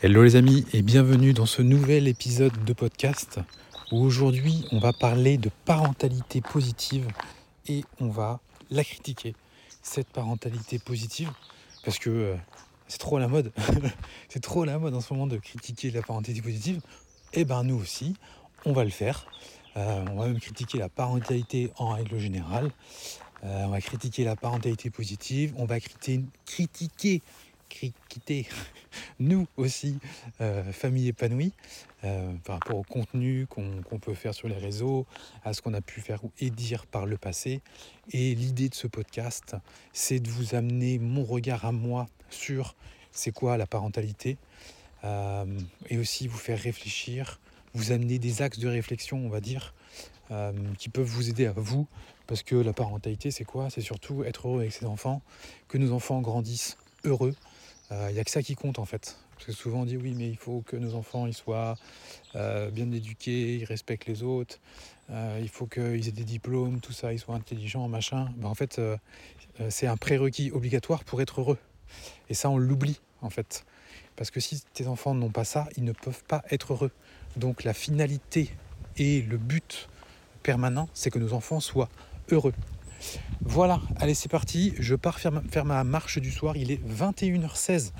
Hello les amis et bienvenue dans ce nouvel épisode de podcast où aujourd'hui on va parler de parentalité positive et on va la critiquer, cette parentalité positive, parce que euh, c'est trop la mode, c'est trop la mode en ce moment de critiquer la parentalité positive, et eh ben nous aussi on va le faire, euh, on va même critiquer la parentalité en règle générale, euh, on va critiquer la parentalité positive, on va critiquer quitter nous aussi, euh, famille épanouie, euh, par rapport au contenu qu'on peut faire sur les réseaux, à ce qu'on a pu faire et dire par le passé. Et l'idée de ce podcast, c'est de vous amener mon regard à moi sur c'est quoi la parentalité, euh, et aussi vous faire réfléchir, vous amener des axes de réflexion, on va dire, qui peuvent vous aider à vous, parce que la parentalité, c'est quoi? C'est surtout être heureux avec ses enfants, que nos enfants grandissent heureux, il euh, n'y a que ça qui compte en fait. Parce que souvent on dit oui mais il faut que nos enfants ils soient euh, bien éduqués, ils respectent les autres, euh, il faut qu'ils aient des diplômes, tout ça, ils soient intelligents, machin. Ben, en fait c'est un prérequis obligatoire pour être heureux. Et ça on l'oublie en fait. Parce que si tes enfants n'ont pas ça, ils ne peuvent pas être heureux. Donc la finalité et le but permanent, c'est que nos enfants soient heureux. Voilà, allez c'est parti, je pars faire ma, marche du soir, il est 21h16.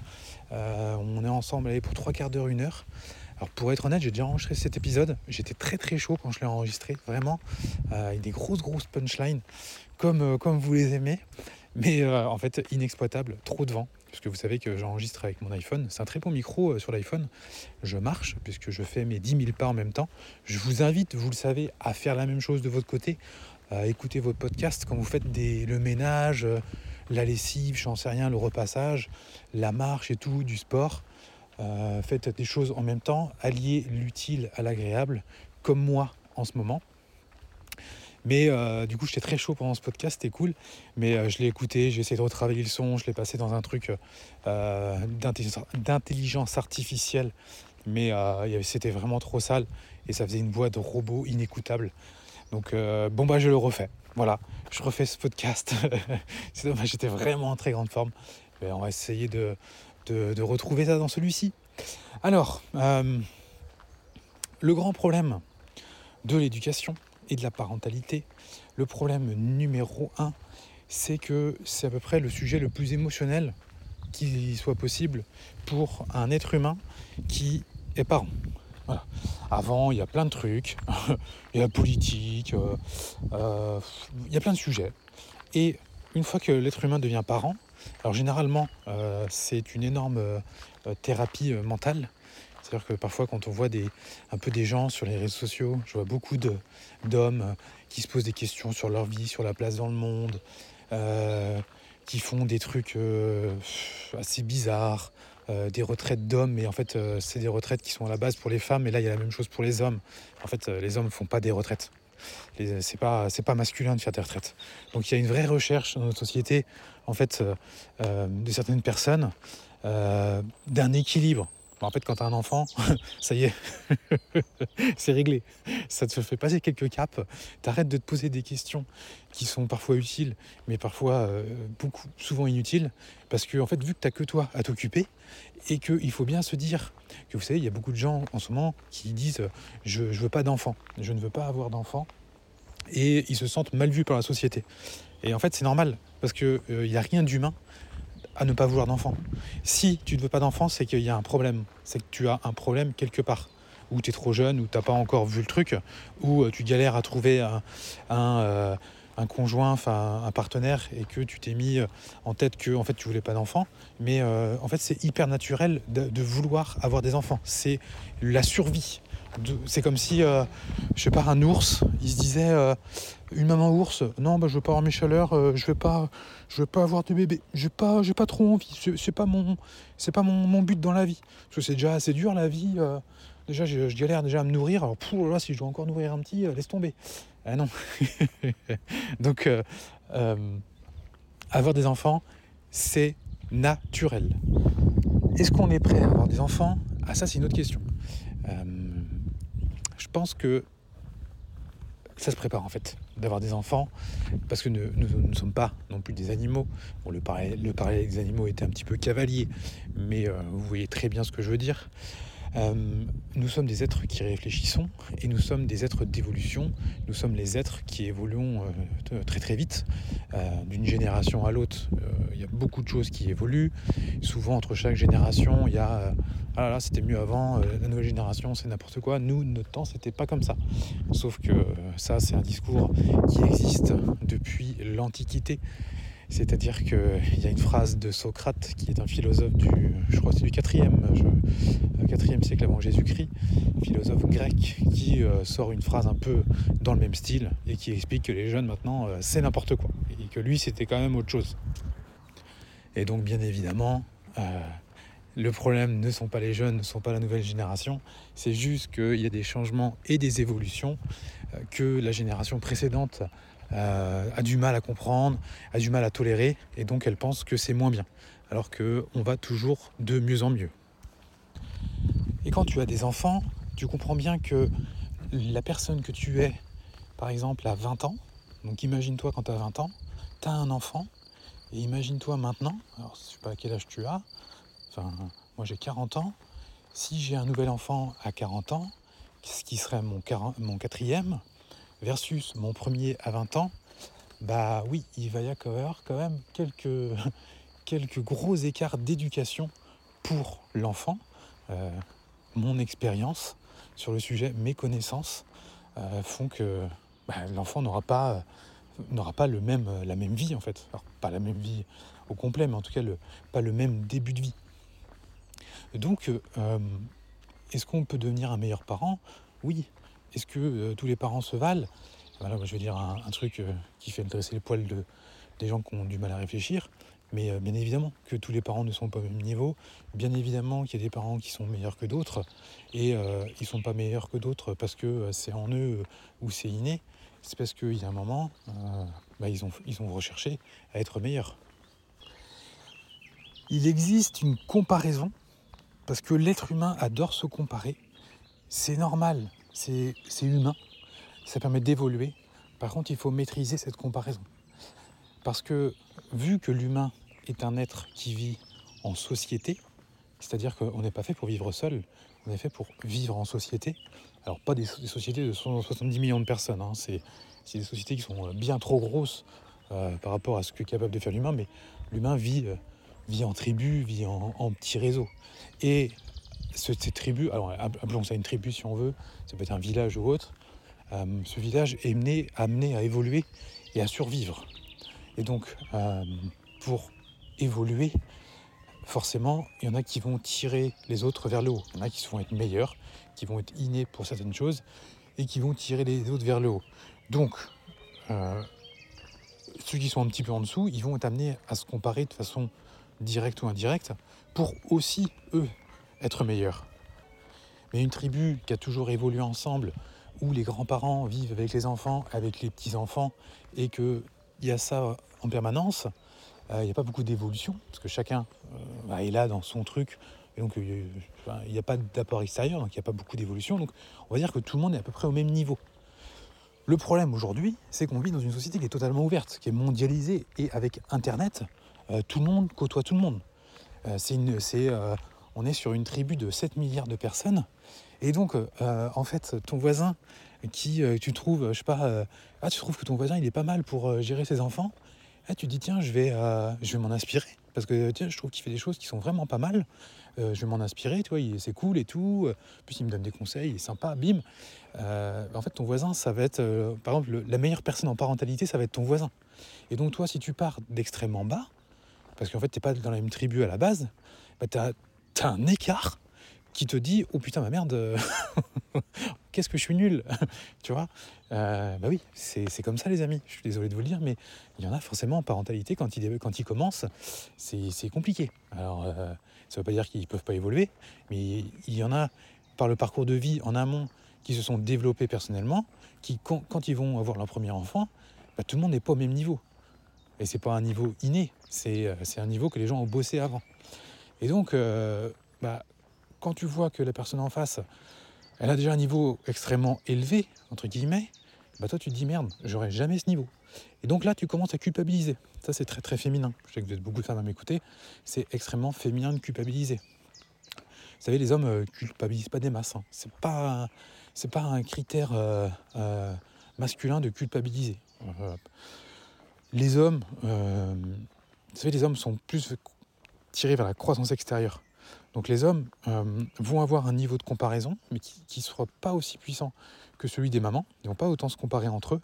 Euh, on est ensemble allez, pour trois quarts d'heure, une heure. Alors pour être honnête, j'ai déjà enregistré cet épisode. J'étais très très chaud quand je l'ai enregistré, vraiment. Euh, avec des grosses grosses punchlines, comme, euh, vous les aimez. Mais en fait, inexploitable, trop de vent. Parce que vous savez que j'enregistre avec mon iPhone. C'est un très bon micro sur l'iPhone. Je marche, puisque je fais mes 10 000 pas en même temps. Je vous invite, vous le savez, à faire la même chose de votre côté à écouter votre podcast quand vous faites des, le ménage, euh, la lessive, j'en sais rien, le repassage, la marche et tout, du sport. Euh, faites des choses en même temps, alliez l'utile à l'agréable, comme moi en ce moment. Mais euh, du coup, j'étais très chaud pendant ce podcast, c'était cool. Mais je l'ai écouté, j'ai essayé de retravailler le son, je l'ai passé dans un truc d'intelligence artificielle. Mais c'était vraiment trop sale et ça faisait une voix de robot inécoutable. Donc euh, bon bah je le refais. Voilà, je refais ce podcast. c'est dommage, j'étais vraiment en très grande forme. On va essayer de, retrouver ça dans celui-ci. Alors, euh, le grand problème de l'éducation et de la parentalité, le problème numéro un, c'est que c'est à peu près le sujet le plus émotionnel qui soit possible pour un être humain qui est parent. Avant, il y a plein de trucs. il y a la politique, euh, euh, il y a plein de sujets. Et une fois que l'être humain devient parent, alors généralement, euh, c'est une énorme thérapie mentale. C'est-à-dire que parfois, quand on voit un peu des gens sur les réseaux sociaux, je vois beaucoup d'hommes qui se posent des questions sur leur vie, sur la place dans le monde, qui font des trucs assez bizarres, euh, des retraites d'hommes, mais en fait, euh, c'est des retraites qui sont à la base pour les femmes, et là, il y a la même chose pour les hommes. En fait, euh, les hommes ne font pas des retraites. C'est pas, pas masculin de faire des retraites. Donc il y a une vraie recherche dans notre société, en fait, de certaines personnes, d'un équilibre en fait, quand tu as un enfant, ça y est, c'est réglé. Ça te fait passer quelques caps. T'arrêtes de te poser des questions qui sont parfois utiles, mais parfois euh, beaucoup, souvent inutiles. Parce que, en fait, vu que tu que toi à t'occuper, et qu'il faut bien se dire que vous savez, il y a beaucoup de gens en ce moment qui disent Je ne veux pas d'enfant, je ne veux pas avoir d'enfant. Et ils se sentent mal vus par la société. Et en fait, c'est normal, parce qu'il n'y a rien d'humain à ne pas vouloir d'enfant. Si tu ne veux pas d'enfant, c'est qu'il y a un problème. C'est que tu as un problème quelque part. Ou tu es trop jeune, ou tu n'as pas encore vu le truc, ou euh, tu galères à trouver un, euh, conjoint, enfin un partenaire, et que tu t'es mis euh, en tête que en fait, tu voulais pas d'enfant. Mais en fait, c'est hyper naturel de, vouloir avoir des enfants. C'est la survie. C'est comme si, je sais pas, un ours, il se disait une maman ours, non, bah, je veux pas avoir mes chaleurs, euh, je veux pas, je veux pas avoir de bébé, j'ai pas, j'ai pas trop envie, c'est pas mon, c'est pas mon, but dans la vie, parce que c'est déjà assez dur la vie. Euh, déjà, je, galère déjà à me nourrir, alors si je dois encore nourrir un petit, euh, laisse tomber. Ah non. Donc, avoir des enfants, c'est naturel. Est-ce qu'on est prêt à avoir des enfants? Ah ça, c'est une autre question. je pense que ça se prépare en fait, d'avoir des enfants, parce que nous, ne sommes pas non plus des animaux. Bon, le parallèle, le parallèle des animaux était un petit peu cavalier, mais euh, vous voyez très bien ce que je veux dire. Euh, nous sommes des êtres qui réfléchissons et nous sommes des êtres d'évolution. Nous sommes les êtres qui évoluons euh, très très vite, d'une génération à l'autre. Il y a beaucoup de choses qui évoluent. Souvent entre chaque génération, il y a ah là c'était mieux avant, la nouvelle génération c'est n'importe quoi. Nous, notre temps, c'était pas comme ça. Sauf que ça, c'est un discours qui existe depuis l'Antiquité. C'est-à-dire qu'il y a une phrase de Socrate, qui est un philosophe du, je crois c'est du 4e, 4e siècle avant Jésus-Christ, philosophe grec, qui euh, sort une phrase un peu dans le même style et qui explique que les jeunes maintenant, euh, c'est n'importe quoi. Et que lui, c'était quand même autre chose. Et donc, bien évidemment, euh, le problème ne sont pas les jeunes, ne sont pas la nouvelle génération, c'est juste qu'il y a des changements et des évolutions que la génération précédente euh, a du mal à comprendre, a du mal à tolérer, et donc elle pense que c'est moins bien, alors qu'on va toujours de mieux en mieux. Et quand tu as des enfants, tu comprends bien que la personne que tu es, par exemple, à 20 ans, donc imagine-toi quand tu as 20 ans, tu as un enfant, et imagine-toi maintenant, alors je ne sais pas à quel âge tu as, enfin moi j'ai 40 ans, si j'ai un nouvel enfant à 40 ans, ce qui serait mon, mon quatrième, versus mon premier à 20 ans, bah oui, il va y avoir quand même quelques, quelques gros écarts d'éducation pour l'enfant. Euh, mon expérience sur le sujet, mes connaissances euh, font que bah, l'enfant n'aura pas, n'aura pas le même, la même vie en fait. Alors pas la même vie au complet, mais en tout cas le, pas le même début de vie. Donc, euh, est-ce qu'on peut devenir un meilleur parent? Oui, est-ce que euh, tous les parents se valent? Voilà, Je vais dire un, truc euh, qui fait dresser les poils de, des gens qui ont du mal à réfléchir. Mais euh, bien évidemment que tous les parents ne sont pas au même niveau. Bien évidemment qu'il y a des parents qui sont meilleurs que d'autres. Et ils ne sont pas meilleurs que d'autres parce que c'est en eux ou c'est inné. C'est parce qu'il y a un moment, bah, ils, ont, ils ont recherché à être meilleurs. Il existe une comparaison parce que l'être humain adore se comparer. C'est normal c'est humain, ça permet d'évoluer. Par contre, il faut maîtriser cette comparaison. Parce que vu que l'humain est un être qui vit en société, c'est-à-dire qu'on n'est pas fait pour vivre seul, on est fait pour vivre en société. Alors pas des, sociétés de 170 millions de personnes, hein. c'est des sociétés qui sont bien trop grosses euh, par rapport à ce que est capable de faire l'humain, mais l'humain vit, euh, vit en tribu, vit en, en petits réseaux. Et ces tribus, alors appelons ça une tribu si on veut, ça peut être un village ou autre, euh, ce village est amené, à évoluer et à survivre. Et donc, euh, pour évoluer, forcément, il y en a qui vont tirer les autres vers le haut. Il y en a qui vont être meilleurs, qui vont être innés pour certaines choses, et qui vont tirer les autres vers le haut. Donc, euh, ceux qui sont un petit peu en dessous, ils vont être amenés à se comparer de façon directe ou indirecte pour aussi, eux, être meilleur. Mais une tribu qui a toujours évolué ensemble, où les grands-parents vivent avec les enfants, avec les petits-enfants, et qu'il y a ça en permanence, euh, il n'y a pas beaucoup d'évolution, parce que chacun euh, bah, est là dans son truc, et donc euh, il n'y a pas d'apport extérieur, donc il n'y a pas beaucoup d'évolution, donc on va dire que tout le monde est à peu près au même niveau. Le problème aujourd'hui, c'est qu'on vit dans une société qui est totalement ouverte, qui est mondialisée, et avec Internet, tout le monde côtoie tout le monde. c'est on est sur une tribu de 7 milliards de personnes. Et donc, euh, en fait, ton voisin qui, euh, tu trouves, je sais pas, euh, ah, tu trouves que ton voisin, il est pas mal pour gérer ses enfants. Ah, tu dis, tiens, je vais, je vais m'en inspirer. Parce que, tiens, je trouve qu'il fait des choses qui sont vraiment pas mal. je vais m'en inspirer, tu vois, c'est cool et tout. Puis il me donne des conseils, il est sympa, bim. en fait, ton voisin, ça va être, par exemple, la meilleure personne en parentalité, ça va être ton voisin. Et donc, toi, si tu pars d'extrêmement bas, parce qu'en fait, tu n'es pas dans la même tribu à la base, bah, tu as t'as un écart qui te dit oh putain ma merde qu'est-ce que je suis nul tu vois. Euh, bah oui c'est comme ça les amis. Je suis désolé de vous le dire mais il y en a forcément en parentalité quand ils, quand ils commencent c'est compliqué. Alors euh, ça veut pas dire qu'ils peuvent pas évoluer mais il y en a par le parcours de vie en amont qui se sont développés personnellement qui quand, ils vont avoir leur premier enfant bah, tout le monde n'est pas au même niveau. Et c'est pas un niveau inné c'est euh, un niveau que les gens ont bossé avant et donc, euh, bah, quand tu vois que la personne en face, elle a déjà un niveau extrêmement élevé, entre guillemets, bah toi tu te dis merde, j'aurais jamais ce niveau. Et donc là, tu commences à culpabiliser. Ça, c'est très très féminin. Je sais que vous êtes beaucoup de femmes à m'écouter. C'est extrêmement féminin de culpabiliser. Vous savez, les hommes euh, culpabilisent pas des masses. Hein. C'est pas c'est pas un critère euh, euh, masculin de culpabiliser. les hommes, vous savez, les hommes sont plus tirés vers la croissance extérieure. Donc les hommes vont avoir un niveau de comparaison, mais qui ne sera pas aussi puissant que celui des mamans. Ils vont pas autant se comparer entre eux.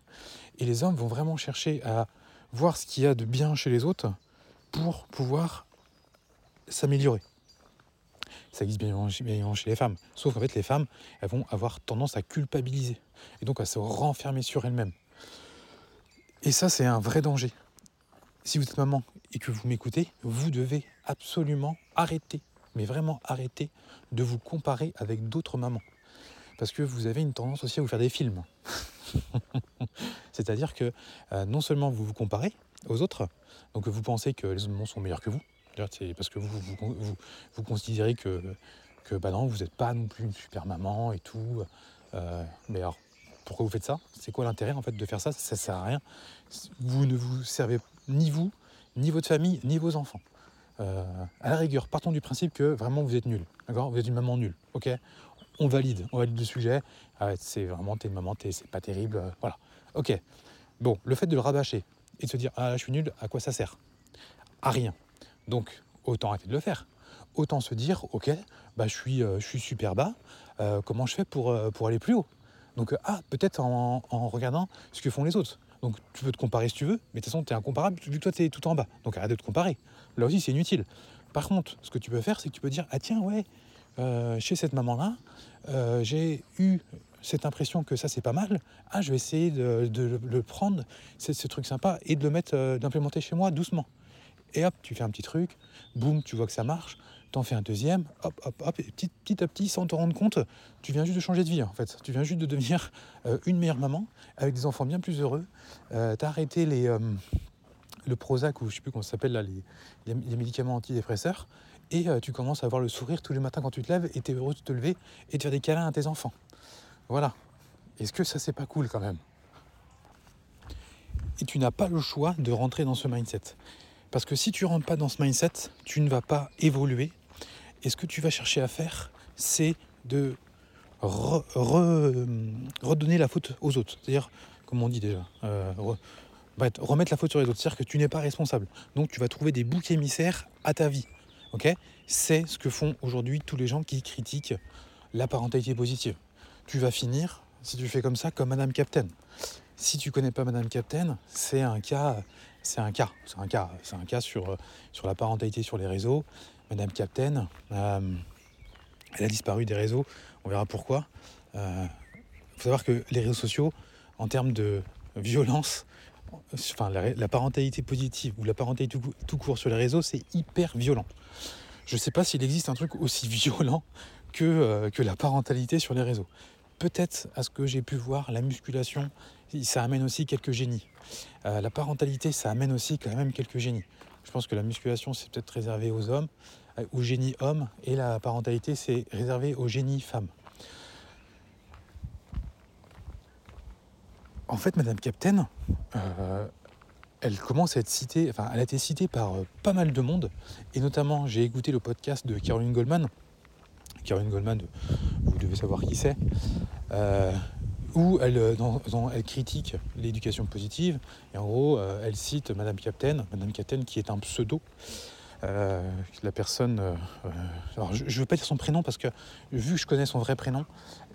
Et les hommes vont vraiment chercher à voir ce qu'il y a de bien chez les autres pour pouvoir s'améliorer. Ça existe bien chez les femmes. Sauf qu'en fait, les femmes, elles vont avoir tendance à culpabiliser. Et donc à se renfermer sur elles-mêmes. Et ça, c'est un vrai danger. Si vous êtes maman et que vous m'écoutez, vous devez absolument arrêter, mais vraiment arrêter de vous comparer avec d'autres mamans parce que vous avez une tendance aussi à vous faire des films. C'est-à-dire que euh, non seulement vous vous comparez aux autres, donc vous pensez que les autres sont meilleurs que vous, c'est parce que vous, vous, considérez que, que bah non, vous n'êtes pas non plus une super maman et tout. Euh, mais alors, pourquoi vous faites ça? C'est quoi l'intérêt en fait de faire ça? Ça sert à rien. Vous ne vous servez ni vous, ni votre famille, ni vos enfants. Euh, à la rigueur, partons du principe que vraiment vous êtes nul. D'accord? Vous êtes une maman nulle. Ok? On valide, on valide le sujet. Ah c'est vraiment, t'es une maman, c'est pas terrible. Euh, voilà. Ok. Bon, le fait de le rabâcher et de se dire, ah là, je suis nul, à quoi ça sert? À rien. Donc, autant arrêter de le faire. Autant se dire, ok, bah, je, suis, euh, super bas, comment je fais pour, pour aller plus haut? Donc, ah, peut-être en, regardant ce que font les autres. Donc, tu peux te comparer si tu veux, mais de toute façon, tu es incomparable vu que toi, tu es tout en bas. Donc, arrête de te comparer. Là aussi, c'est inutile. Par contre, ce que tu peux faire, c'est que tu peux dire, ah tiens, ouais, euh, chez cette maman-là, euh, j'ai eu cette impression que ça c'est pas mal. Ah, je vais essayer de, le prendre, ce truc sympa, et de le mettre, euh, d'implémenter chez moi doucement. Et hop, tu fais un petit truc, boum, tu vois que ça marche, t'en fais un deuxième, hop, hop, hop, et petit, à petit, sans te rendre compte, tu viens juste de changer de vie en fait. Tu viens juste de devenir une meilleure maman, avec des enfants bien plus heureux. t'as arrêté les, le Prozac, ou je sais plus comment ça s'appelle là, les, les médicaments antidépresseurs et euh, tu commences à avoir le sourire tous les matins quand tu te lèves et tu es heureux de te lever et de faire des câlins à tes enfants. Voilà. Est-ce que ça c'est pas cool quand même? Et tu n'as pas le choix de rentrer dans ce mindset. Parce que si tu rentres pas dans ce mindset, tu ne vas pas évoluer. Et ce que tu vas chercher à faire, c'est de redonner la faute aux autres. C'est-à-dire, comme on dit déjà, euh, remettre la faute sur les autres. C'est-à-dire que tu n'es pas responsable. Donc tu vas trouver des boucs émissaires à ta vie c'est ce que font aujourd'hui tous les gens qui critiquent la parentalité positive. Tu vas finir, si tu fais comme ça, comme Madame Captain. Si tu connais pas Madame Captain, c'est un cas, c'est un cas, c'est un cas, c'est un cas sur, sur la parentalité sur les réseaux. Madame Captain, euh, elle a disparu des réseaux, on verra pourquoi. Il euh, faut savoir que les réseaux sociaux, en termes de violence, enfin, la, parentalité positive ou la parentalité tout, court sur les réseaux, c'est hyper violent. Je ne sais pas s'il existe un truc aussi violent que, euh, que la parentalité sur les réseaux. Peut-être, à ce que j'ai pu voir, la musculation, ça amène aussi quelques génies. La parentalité, ça amène aussi quand même quelques génies. Je pense que la musculation, c'est peut-être réservé aux hommes, euh, aux génies hommes, et la parentalité, c'est réservé aux génies femmes. en fait, Madame Captain, euh, elle commence à être citée, enfin, elle a été citée par euh, pas mal de monde, et notamment, j'ai écouté le podcast de Caroline Goldman. Caroline Goldman, vous devez savoir qui c'est, où elle, elle critique l'éducation positive, et en gros, elle cite Madame Captain, Madame Captain qui est un pseudo. La personne, alors je ne veux pas dire son prénom parce que vu que je connais son vrai prénom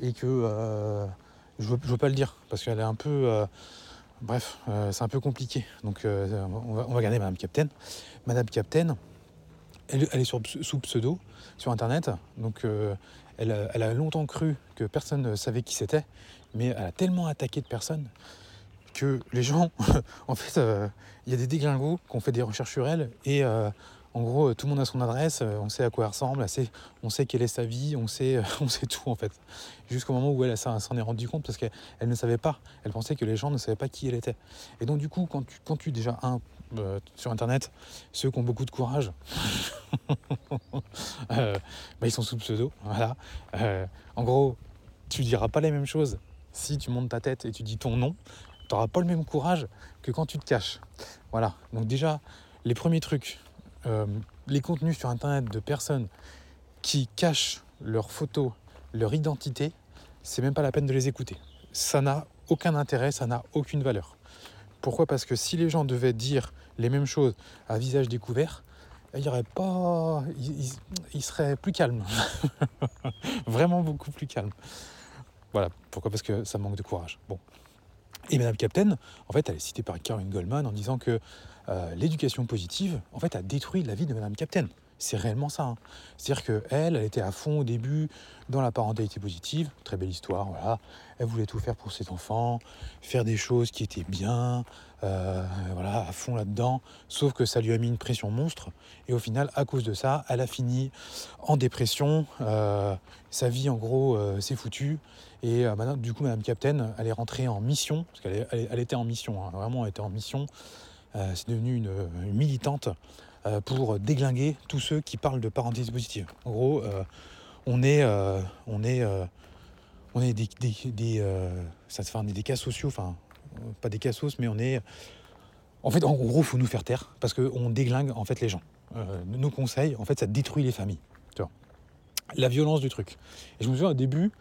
et que je veux, veux pas le dire parce qu'elle est un peu. Euh, bref, euh, c'est un peu compliqué. Donc euh, on, va, on, garder Madame Captain. Madame Captain, elle, est sur, sous pseudo sur Internet. Donc elle, a longtemps cru que personne ne savait qui c'était, mais elle a tellement attaqué de personnes que les gens, en fait, il y a des déglingos qui ont fait des recherches sur elle et en gros, tout le monde a son adresse, euh, on sait à quoi elle ressemble, on sait quelle est sa vie, on sait, euh, tout en fait. Jusqu'au moment où elle s'en est rendue compte parce qu'elle ne savait pas. Elle pensait que les gens ne savaient pas qui elle était. Et donc du coup, quand tu, quand déjà, un, euh, sur Internet, ceux qui ont beaucoup de courage, bah, ils sont sous pseudo. En gros, tu diras pas les mêmes choses si tu montes ta tête et tu dis ton nom, tu n'auras pas le même courage que quand tu te caches. Voilà. Donc déjà, les premiers trucs, euh, les contenus sur Internet de personnes qui cachent leurs photos, leur identité, c'est même pas la peine de les écouter. Ça n'a aucun intérêt, ça n'a aucune valeur. Pourquoi? Parce que si les gens devaient dire les mêmes choses à visage découvert, il y aurait pas, il, plus calme, vraiment beaucoup plus calme. Voilà. Pourquoi? Parce que ça manque de courage. Bon. Et Madame Captain, en fait, elle est citée par Karen Goldman en disant que euh, l'éducation positive, en fait, a détruit la vie de Madame Captain. C'est réellement ça. Hein. C'est-à-dire qu'elle, elle était à fond au début dans la parentalité positive. Très belle histoire, voilà. Elle voulait tout faire pour ses enfants, faire des choses qui étaient bien, euh, voilà, à fond là-dedans. Sauf que ça lui a mis une pression monstre. Et au final, à cause de ça, elle a fini en dépression. Euh, sa vie, en gros, s'est foutue. Et du coup, Madame Captain, elle est rentrée en mission, parce qu'elle elle, était en mission, hein. vraiment, elle était en mission. C'est devenu une militante euh, pour déglinguer tous ceux qui parlent de parenthèse positive. En gros, euh, on est, euh, on est, on est des, ça se fait, des cas sociaux, enfin pas des mais on est, en fait, en gros, faut nous faire taire parce qu'on déglingue en fait les gens. nos conseils, en fait, ça détruit les familles. Tu vois. La violence du truc. Et je me souviens au début,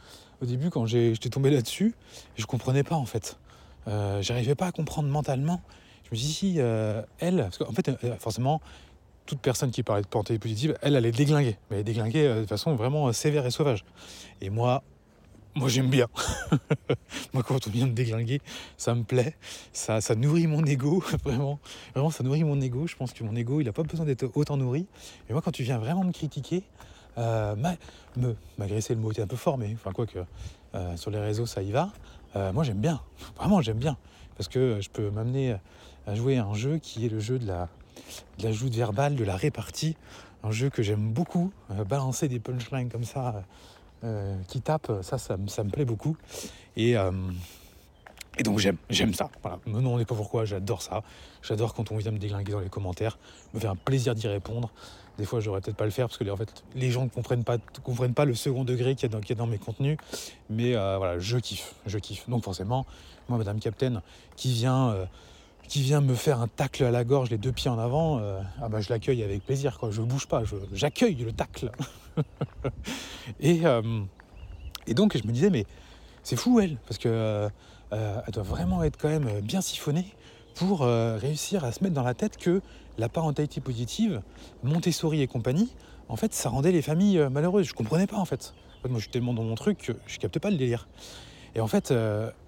au début quand j'étais tombé là-dessus, je comprenais pas en fait. J'arrivais pas à comprendre mentalement. Je me suis dit, si elle, parce qu'en fait, forcément, toute personne qui parlait de parenthèse positive, elle allait déglinguer, mais déglinguer euh, de façon vraiment euh, sévère et sauvage. Et moi, moi j'aime bien. moi quand on vient de déglinguer, ça me plaît, ça, ça nourrit mon ego, vraiment. Vraiment, ça nourrit mon ego. Je pense que mon ego, il n'a pas besoin d'être autant nourri. Et moi quand tu viens vraiment me critiquer, euh, me, m'agresser le mot était un peu fort, mais enfin quoi que euh, sur les réseaux ça y va. moi j'aime bien, vraiment j'aime bien, parce que je peux m'amener à jouer un jeu qui est le jeu de la de la joute verbale, de la répartie. Un jeu que j'aime beaucoup. Euh, balancer des punchlines comme ça euh, qui tapent, ça, ça, me plaît beaucoup. Et, euh, et donc j'aime, j'aime ça. Voilà. Me demandez pas pourquoi, j'adore ça. J'adore quand on vient me déglinguer dans les commentaires. me fait un plaisir d'y répondre. Des fois, j'aurais peut-être pas le faire parce que les gens ne comprennent pas, comprennent pas le second degré qu'il y a dans, dans mes contenus. Mais voilà, je kiffe, je kiffe. Donc forcément, moi, Madame Captain, qui vient qui vient me faire un tacle à la gorge, les deux pieds en avant, euh, ah bah je l'accueille avec plaisir, quoi. Je ne bouge pas, j'accueille le tacle. et, euh, et donc je me disais, mais c'est fou elle, parce que euh, elle doit vraiment être quand même bien siphonnée pour réussir à se mettre dans la tête que la parentalité positive, Montessori et compagnie, en fait, ça rendait les familles malheureuses. Je comprenais pas en fait. moi, je suis tellement dans mon truc que je captais pas le délire. Et en fait,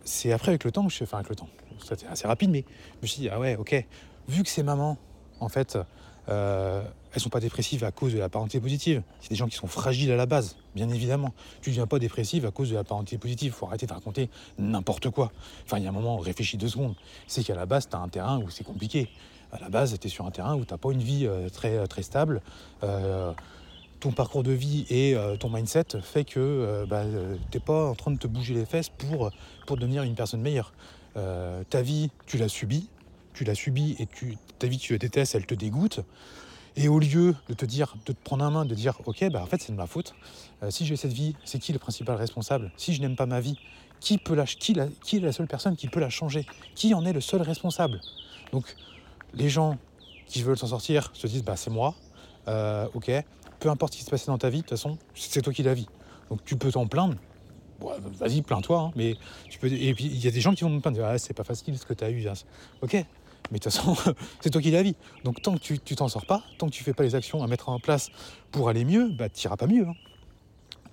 c'est après avec le temps que je, enfin avec le temps, c'était assez rapide, mais je me suis dit, ah ouais, ok, vu que ces mamans, en fait, euh, elles sont pas dépressives à cause de la parenté positive. C'est des gens qui sont fragiles à la base, bien évidemment. Tu ne deviens pas dépressive à cause de la parenté positive. faut arrêter de raconter n'importe quoi. Enfin, il y a un moment, réfléchis deux secondes. C'est qu'à la base, tu as un terrain où c'est compliqué. À la base, tu es sur un terrain où tu n'as pas une vie euh, très, euh, très stable. Euh, ton parcours de vie et ton mindset fait que bah, tu n'es pas en train de te bouger les fesses pour, pour devenir une personne meilleure. Euh, ta vie, tu l'as subie, tu l'as subie et tu, ta vie, tu la détestes, elle te dégoûte. Et au lieu de te dire, de te prendre un main, de dire, ok, bah en fait c'est de ma faute. Euh, si j'ai cette vie, c'est qui le principal responsable? Si je n'aime pas ma vie, qui peut qui, est la seule personne qui peut la changer? Qui en est le seul responsable? Donc les gens qui veulent s'en sortir se disent, bah c'est moi, euh, ok. Peu importe ce qui se passe dans ta vie, de toute façon, c'est toi qui la vis. Donc tu peux t'en plaindre, vas-y, plains-toi. Hein, mais tu peux... Et puis, il y a des gens qui vont me plaindre. Ah, c'est pas facile ce que tu as eu. Ok, mais de toute façon, c'est toi qui la vis. Donc, tant que tu t'en sors pas, tant que tu fais pas les actions à mettre en place pour aller mieux, bah, tu n'iras pas mieux. Hein.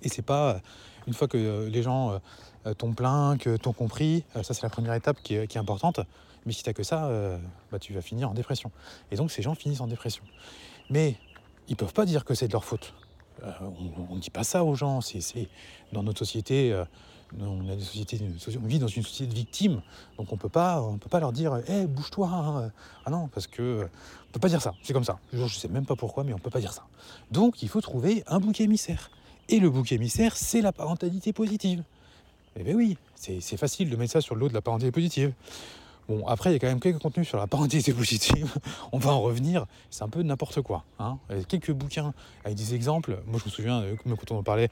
Et c'est pas une fois que euh, les gens euh, t'ont plaint, que t'ont compris, euh, ça c'est la première étape qui est, importante. Mais si t'as que ça, bah, tu vas finir en dépression. Et donc ces gens finissent en dépression. Mais ils peuvent pas dire que c'est de leur faute. Euh, on ne dit pas ça aux gens. C'est dans notre société, euh, on vit dans une société de victimes, donc on on peut pas leur dire, hé, bouge-toi. Hein. Ah non, parce que on peut pas dire ça. C'est comme ça. Je, ne sais même pas pourquoi, mais on peut pas dire ça. Donc il faut trouver un bouc émissaire. Et le bouc émissaire, c'est la parentalité positive. Eh bien oui, c'est facile de mettre ça sur le lot de la parentalité positive. Bon, après, il y a quand même quelques contenus sur la parentalité positive. On va en revenir. C'est un peu n'importe quoi. Hein. Il y a quelques bouquins avec des exemples. Moi, je me souviens, quand on en parlait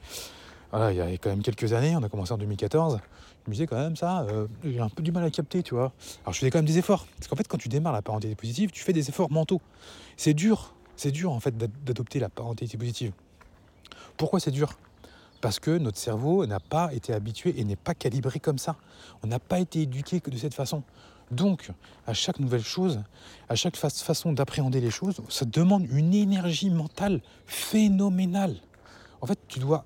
voilà, il y a quand même quelques années, on a commencé en 2014, je me disais quand même ça, euh, j'ai un peu du mal à capter, tu vois. Alors je faisais quand même des efforts. Parce qu'en fait, quand tu démarres la parentalité positive, tu fais des efforts mentaux. C'est dur, c'est dur en fait d'adopter la parentalité positive. Pourquoi c'est dur? Parce que notre cerveau n'a pas été habitué et n'est pas calibré comme ça. On n'a pas été éduqué que de cette façon. Donc, à chaque nouvelle chose, à chaque façon d'appréhender les choses, ça demande une énergie mentale phénoménale. En fait, tu dois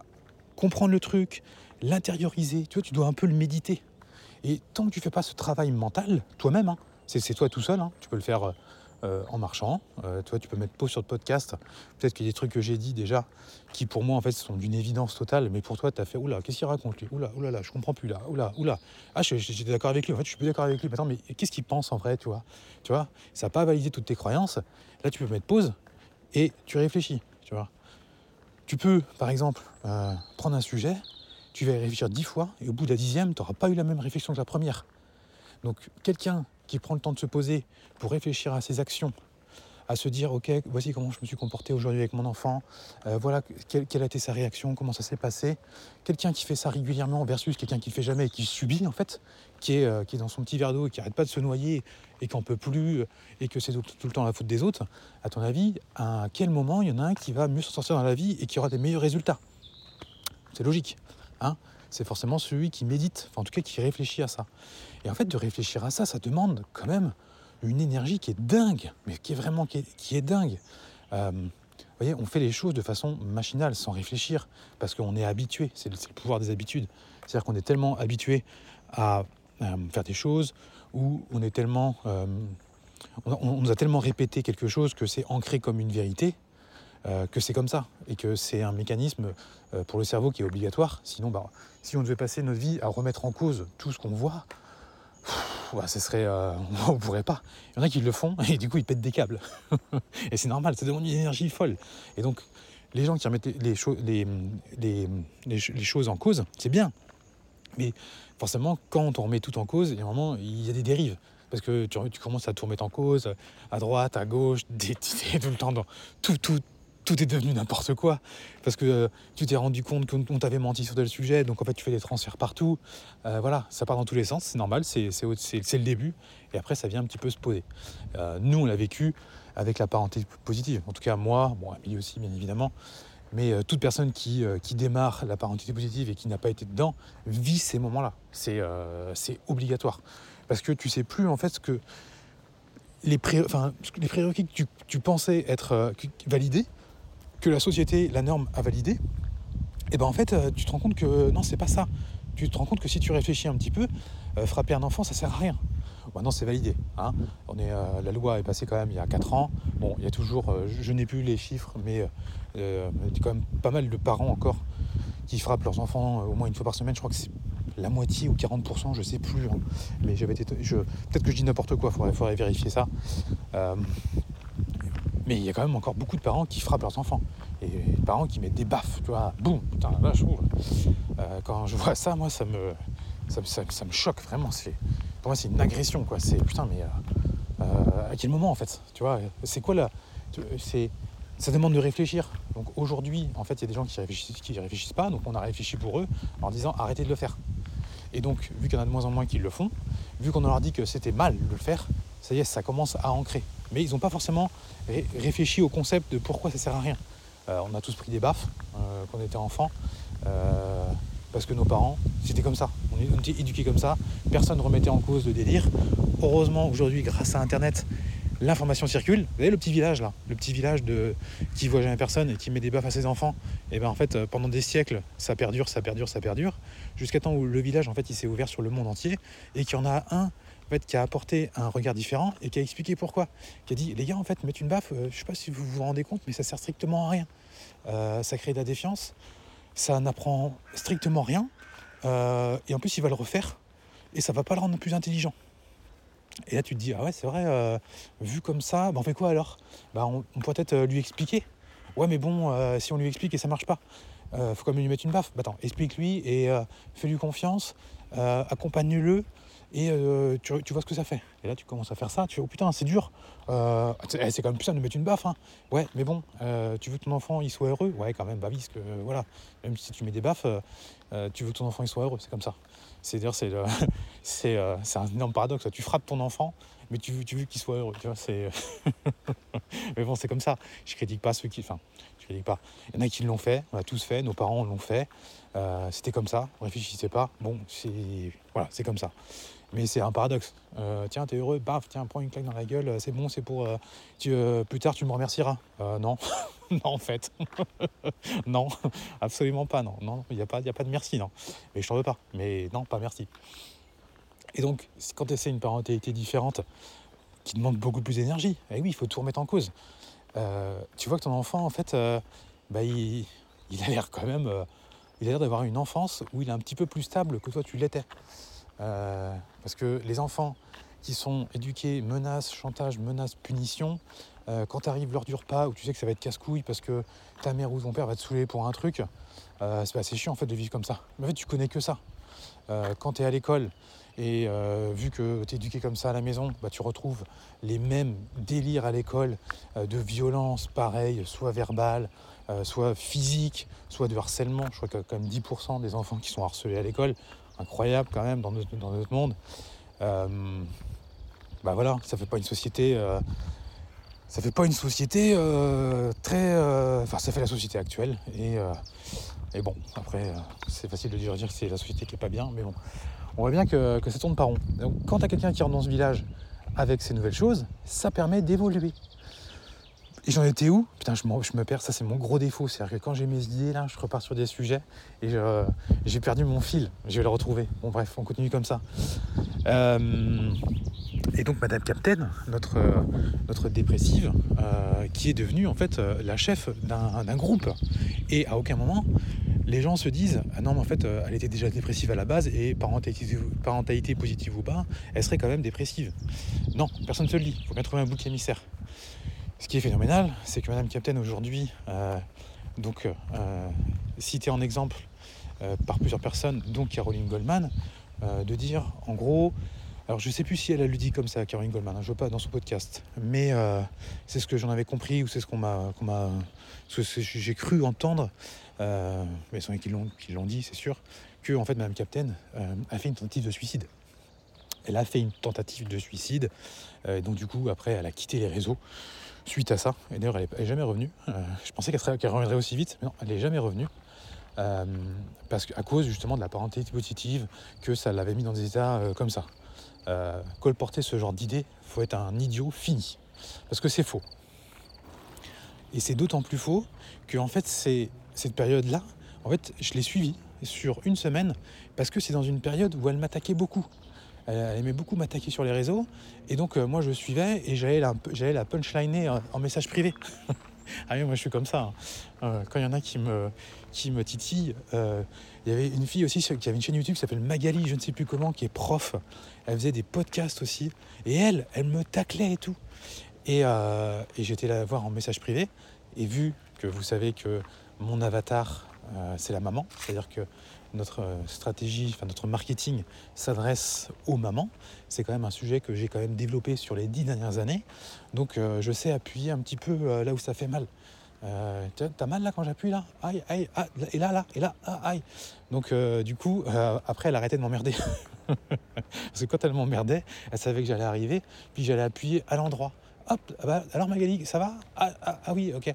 comprendre le truc, l'intérioriser, tu vois, tu dois un peu le méditer. Et tant que tu fais pas ce travail mental, toi-même, hein, c'est toi tout seul, hein, tu peux le faire euh, en marchant, euh, tu, vois, tu peux mettre pause sur le podcast, peut-être qu'il y a des trucs que j'ai dit déjà, qui pour moi en fait sont d'une évidence totale, mais pour toi tu as fait, oula, qu'est-ce qu'il raconte lui? Oula, oula, là, je comprends plus là, oula, oula, ah j'étais d'accord avec lui, en fait je suis plus d'accord avec lui, mais attends, mais qu'est-ce qu'il pense en vrai, tu vois? Tu vois, ça n'a pas validé toutes tes croyances, là tu peux mettre pause et tu réfléchis, tu vois? Tu peux, par exemple, euh, prendre un sujet, tu vas y réfléchir dix fois, et au bout de la dixième, tu n'auras pas eu la même réflexion que la première. Donc quelqu'un qui prend le temps de se poser pour réfléchir à ses actions, à se dire ok voici comment je me suis comporté aujourd'hui avec mon enfant, euh, voilà quelle, a été sa réaction, comment ça s'est passé. Quelqu'un qui fait ça régulièrement versus quelqu'un qui ne fait jamais et qui subit en fait, qui est, euh, dans son petit verre d'eau et qui n'arrête pas de se noyer et qui n'en peut plus et que c'est tout, le temps la faute des autres, à ton avis, à quel moment il y en a un qui va mieux s'en sortir dans la vie et qui aura des meilleurs résultats? C'est logique. Hein? C'est forcément celui qui médite, enfin en tout cas qui réfléchit à ça. Et en fait, de réfléchir à ça, ça demande quand même une énergie qui est dingue, mais qui est vraiment dingue. Euh, vous voyez, on fait les choses de façon machinale, sans réfléchir, parce qu'on est habitué, c'est le, pouvoir des habitudes. C'est-à-dire qu'on est tellement habitué à euh, faire des choses, ou on est tellement... Euh, on, nous a tellement répété quelque chose que c'est ancré comme une vérité, que c'est comme ça, et que c'est un mécanisme pour le cerveau qui est obligatoire. Sinon, bah, si on devait passer notre vie à remettre en cause tout ce qu'on voit, bah, ce serait, euh, on pourrait pas. Il y en a qui le font et du coup ils pètent des câbles. et c'est normal, ça demande une énergie folle. Et donc les gens qui remettent les, les, les, choses en cause, c'est bien. Mais forcément, quand on remet tout en cause, il y a des dérives. Parce que tu, commences à tout remettre en cause, à droite, à gauche, tout le temps dans tout, tout, tout est devenu n'importe quoi. Parce que euh, tu t'es rendu compte qu'on t'avait menti sur tel sujet, donc en fait tu fais des transferts partout. Euh, voilà, ça part dans tous les sens, c'est normal, c'est le début. Et après, ça vient un petit peu se poser. Euh, nous, on l'a vécu avec la parenté positive. En tout cas, moi, bon, Amélie aussi, bien évidemment. Mais toute personne qui, démarre la parentalité positive et qui n'a pas été dedans vit ces moments-là. C'est obligatoire. Parce que tu sais plus en fait ce que les, pré les prérequis que tu, tu pensais être validés, que la société, la norme a validé, et eh ben en fait, euh, tu te rends compte que non, c'est pas ça. Tu te rends compte que si tu réfléchis un petit peu, euh, frapper un enfant, ça sert à rien. Maintenant, c'est validé. Hein. On est, euh, la loi est passée quand même il y a 4 ans. Bon, il y a toujours, je n'ai plus les chiffres, mais il y quand même pas mal de parents encore qui frappent leurs enfants au moins une fois par semaine. Je crois que c'est la moitié ou 40%, je sais plus. Hein. Mais j'avais été, peut-être que je dis n'importe quoi, il faudrait, vérifier ça. Mais il y a quand même encore beaucoup de parents qui frappent leurs enfants. Et des parents qui mettent des baffes, tu vois, boum, putain, je trouve. Euh, quand je vois ça, moi, ça me, ça, me choque vraiment. Pour moi, c'est une agression, quoi. C'est putain, mais euh, euh, à quel moment, en fait Tu vois, c'est quoi là ça demande de réfléchir. Donc aujourd'hui, en fait, il y a des gens qui réfléchissent, qui réfléchissent pas, donc on a réfléchi pour eux en disant arrêtez de le faire. Et donc, vu qu'il y en a de moins en moins qui le font, vu qu'on leur dit que c'était mal de le faire, ça y est, ça commence à ancrer. Mais ils n'ont pas forcément réfléchi au concept de pourquoi ça sert à rien. Euh, on a tous pris des baffes euh, quand on était enfant, euh, parce que nos parents, c'était comme ça. On était éduqués comme ça. Personne ne remettait en cause le délire. Heureusement, aujourd'hui, grâce à Internet, l'information circule. Vous voyez le petit village là, le petit village de qui voit jamais personne et qui met des baffes à ses enfants. Et ben en fait, pendant des siècles, ça perdure, ça perdure, ça perdure, jusqu'à temps où le village en fait, il s'est ouvert sur le monde entier et qu'il y en a un qui a apporté un regard différent et qui a expliqué pourquoi. Qui a dit les gars, en fait, mettre une baffe, euh, je sais pas si vous vous rendez compte, mais ça sert strictement à rien. Euh, ça crée de la défiance, ça n'apprend strictement rien, euh, et en plus, il va le refaire et ça va pas le rendre plus intelligent. Et là, tu te dis, ah ouais, c'est vrai, vu comme ça, ben on fait quoi alors? Bah, on, peut peut-être lui expliquer. Ouais, mais bon, si on lui explique et ça marche pas, faut quand même lui mettre une baffe. Bah, attends, explique-lui et fais-lui confiance, accompagne-le, et euh, tu, vois ce que ça fait. Et là, tu commences à faire ça, tu fais, oh putain, c'est dur. Euh, eh, c'est quand même plus simple de mettre une baffe. Hein. Ouais, mais bon, euh, tu veux que ton enfant il soit heureux? Ouais, quand même, bah oui, parce que voilà, même si tu mets des baffes, tu veux que ton enfant il soit heureux, c'est comme ça. C'est-à-dire, c'est, c'est, un énorme paradoxe. Tu frappes ton enfant, mais tu, veux, tu veux qu'il soit heureux. Tu vois, mais bon, c'est comme ça. Je critique pas ceux qui. Enfin, je critique pas. Il y en a qui l'ont fait, on l'a tous fait, nos parents l'ont fait. c'était comme ça, on réfléchissait pas. Bon, c'est. Voilà, c'est comme ça. Mais c'est un paradoxe. Euh, tiens, t'es heureux, baf, tiens, prends une claque dans la gueule, euh, c'est bon, c'est pour. Euh, tu, plus tard, tu me remercieras. non, non, en fait. non, absolument pas, non. Non, il n'y a, pas, a pas de merci, non. Mais je t'en veux pas. Mais non, pas merci. Et donc, quand tu essaies une parentalité différente, qui demande beaucoup plus d'énergie, eh oui, il faut tout remettre en cause. tu vois que ton enfant, en fait, bah, il, il, a l'air quand même. il a l'air d'avoir une enfance où il est un petit peu plus stable que toi, tu l'étais. Euh, parce que les enfants qui sont éduqués menaces, chantage, menaces, punition, euh, quand arrive l'heure du repas où tu sais que ça va être casse-couille parce que ta mère ou ton père va te saouler pour un truc, euh, c'est assez chiant en fait de vivre comme ça. Mais en fait, tu connais que ça. quand tu es à l'école et vu que tu es éduqué comme ça à la maison, bah, tu retrouves les mêmes délires à l'école de violence, pareil, soit verbale, soit physique, soit de harcèlement. Je crois qu'il y a quand même 10% des enfants qui sont harcelés à l'école incroyable quand même dans notre, monde. Euh, bah voilà, ça fait pas une société. Euh, ça fait pas une société euh, très. Enfin, ça fait la société actuelle. Et, bon, après, c'est facile de dire, dire que c'est la société qui est pas bien, mais bon. On voit bien que, que ça tourne pas rond. Donc, quand tu as quelqu'un qui rentre dans ce village avec ces nouvelles choses, ça permet d'évoluer. Et j'en étais où Putain, je, me perds, ça c'est mon gros défaut. C'est-à-dire que quand j'ai mes idées, là, je repars sur des sujets et j'ai perdu mon fil. Je vais le retrouver. Bon, bref, on continue comme ça. Euh, et donc, Madame Captain, notre, notre dépressive, euh, qui est devenue en fait euh, la chef d'un groupe. Et à aucun moment, les gens se disent Ah non, mais en fait, elle était déjà dépressive à la base et parentalité, parentalité positive ou pas, elle serait quand même dépressive. Non, personne ne se le dit. Il faut bien trouver un bouc émissaire. Ce qui est phénoménal, c'est que Madame Captain aujourd'hui, euh, donc euh, citée en exemple euh, par plusieurs personnes, dont Caroline Goldman, de dire en gros, alors je ne sais plus si elle a lu dit comme ça, Caroline Goldman, hein, je ne veux pas dans son podcast, mais c'est ce que j'en avais compris ou c'est ce qu'on m'a, ce que j'ai cru entendre, mais sont qui l'ont, qui l'ont dit, c'est sûr, que en fait Madame Captain a fait une tentative de suicide. Elle a fait une tentative de suicide, donc du coup après elle a quitté les réseaux suite à ça. Et d'ailleurs, elle n'est jamais revenue. Euh, je pensais qu'elle reviendrait aussi vite, mais non, elle n'est jamais revenue. Euh, parce qu'à cause justement de la parentalité positive, que ça l'avait mis dans des états euh, comme ça. colporter ce genre d'idée, faut être un idiot fini. Parce que c'est faux. Et c'est d'autant plus faux que en fait, cette période-là, en fait, je l'ai suivie sur une semaine parce que c'est dans une période où elle m'attaquait beaucoup. Elle, aimait beaucoup m'attaquer sur les réseaux. Et donc, euh, moi, je suivais et j'allais la, punchliner en, message privé. ah oui, moi, je suis comme ça. Hein. Euh, quand il y en a qui me, qui me titillent, euh, il y avait une fille aussi qui avait une chaîne YouTube qui s'appelle Magali, je ne sais plus comment, qui est prof. Elle faisait des podcasts aussi. Et elle, elle me taclait et tout. Et, et j'étais la voir en message privé. Et vu que vous savez que mon avatar, c'est la maman, c'est-à-dire que notre euh, stratégie, enfin notre marketing s'adresse aux mamans. C'est quand même un sujet que j'ai quand même développé sur les dix dernières années. Donc euh, je sais appuyer un petit peu euh, là où ça fait mal. Euh, T'as mal là quand j'appuie là? Aïe, aïe, ah, et là, là, et là, ah, aïe. Donc du coup, après elle arrêtait de m'emmerder. Parce que quand elle m'emmerdait, elle savait que j'allais arriver, puis j'allais appuyer à l'endroit. Hop, ah bah, alors Magali, ça va? Ah, ah, ah oui, ok.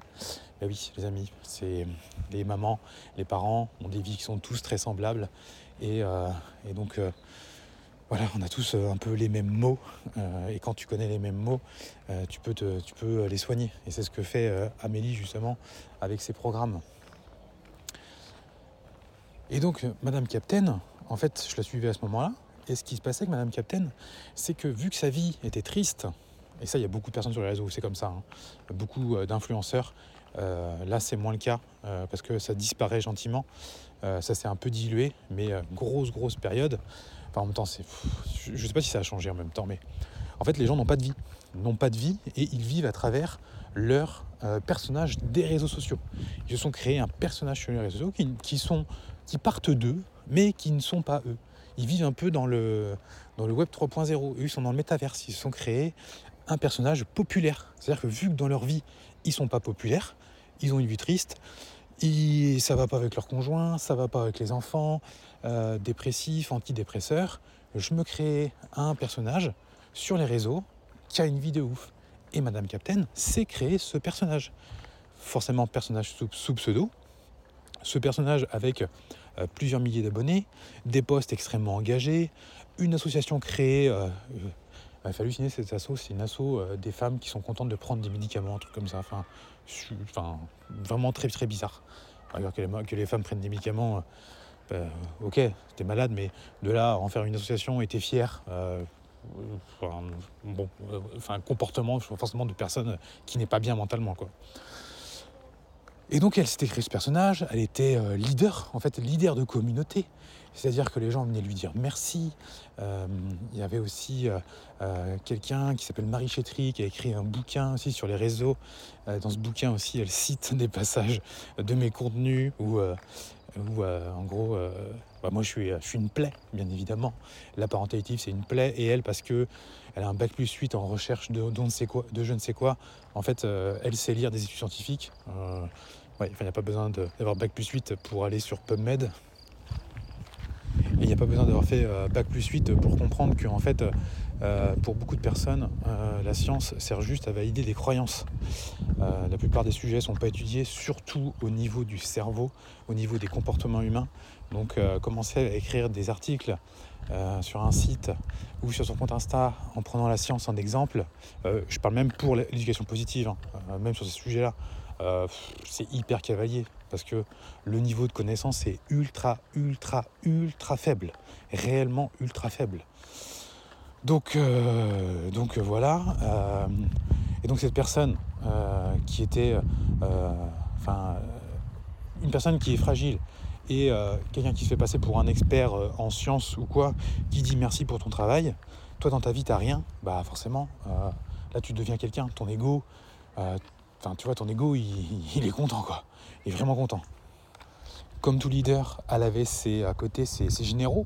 Ben oui, les amis, c'est les mamans, les parents ont des vies qui sont tous très semblables. Et, euh, donc, euh, voilà, on a tous euh, un peu les mêmes mots. et quand tu connais les mêmes mots, tu, peux tu peux les soigner. Et c'est ce que fait Amélie, justement, avec ses programmes. Et donc, Madame Captain, en fait, je la suivais à ce moment-là. Et ce qui se passait avec Madame Captain, c'est que vu que sa vie était triste, et ça, il y a beaucoup de personnes sur les réseaux c'est comme ça, hein, beaucoup d'influenceurs là, c'est moins le cas euh, parce que ça disparaît gentiment. Euh, ça s'est un peu dilué, mais grosse, grosse période. Enfin, en même temps, je ne sais pas si ça a changé en même temps, mais en fait, les gens n'ont pas de vie. N'ont pas de vie et ils vivent à travers leur personnage des réseaux sociaux. Ils se sont créés un personnage sur les réseaux sociaux qui, partent d'eux, mais qui ne sont pas eux. ils vivent un peu dans le, web 3.0. Eux, ils sont dans le métaverse. Ils se sont créés un personnage populaire. C'est-à-dire que vu que dans leur vie, ils sont pas populaires, ils ont une vie triste, et ça va pas avec leur conjoint, ça va pas avec les enfants, euh, dépressifs, antidépresseurs. Je me crée un personnage sur les réseaux qui a une vie de ouf. Et Madame Captain sait créer ce personnage. Forcément, personnage sous, pseudo. Ce personnage avec euh, plusieurs milliers d'abonnés, des posts extrêmement engagés, une association créée. Euh, il faut halluciner cette asso, c'est une asso euh, des femmes qui sont contentes de prendre des médicaments, un truc comme ça. Enfin, vraiment très très bizarre. Alors que les, femmes prennent des médicaments, euh, bah, ok, t'es malade, mais de là à en faire une association et t'es fier, euh, enfin, enfin, comportement forcément de personne qui n'est pas bien mentalement, quoi. Et donc elle s'était créée ce personnage, elle était leader, en fait leader de communauté. C'est-à-dire que les gens venaient lui dire merci. Euh, il y avait aussi euh, euh, quelqu'un qui s'appelle Marie Chétry qui a écrit un bouquin aussi sur les réseaux. dans ce bouquin aussi, elle cite des passages de mes contenus où, en gros, bah, moi je suis, une plaie, bien évidemment. La parentalité, c'est une plaie. Et elle, parce que elle a un bac plus 8 en recherche de, de je ne sais quoi, en fait, elle sait lire des études scientifiques. Il n'y a pas besoin d'avoir bac plus 8 pour aller sur PubMed, et il n'y a pas besoin d'avoir fait euh, Bac plus 8 pour comprendre que en fait, euh, pour beaucoup de personnes, euh, la science sert juste à valider des croyances. la plupart des sujets ne sont pas étudiés, surtout au niveau du cerveau, au niveau des comportements humains. Donc commencer à écrire des articles sur un site ou sur son compte Insta en prenant la science en exemple, je parle même pour l'éducation positive, hein, même sur ces sujets-là, c'est hyper cavalier parce que le niveau de connaissance est ultra, ultra, ultra faible, réellement ultra faible. Donc, euh, donc euh, voilà. Euh, et donc cette personne qui était, enfin, une personne qui est fragile et quelqu'un qui se fait passer pour un expert en sciences ou quoi, qui dit merci pour ton travail. Toi dans ta vie t'as rien, bah forcément, là tu deviens quelqu'un. Ton ego, enfin tu vois, ton ego il est content quoi est vraiment content. Comme tout leader, elle avait à côté ses, généraux,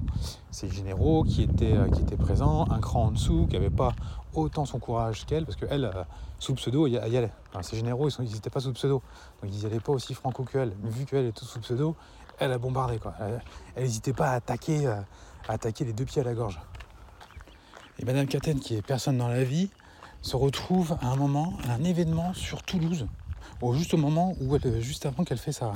ses généraux qui étaient, euh, présents, un cran en dessous, qui n'avaient pas autant son courage qu'elle, parce qu'elle, euh, sous pseudo, il y, allait. ses généraux, ils n'étaient pas sous pseudo, donc ils n'allaient pas aussi franco qu'elle. Mais vu qu'elle était sous pseudo, elle a bombardé. Quoi. Elle n'hésitait pas à attaquer, euh, à attaquer les deux pieds à la gorge. Et Madame Caten, qui est personne dans la vie, se retrouve à un moment, à un événement sur Toulouse, juste au moment où elle, juste avant qu'elle fait sa,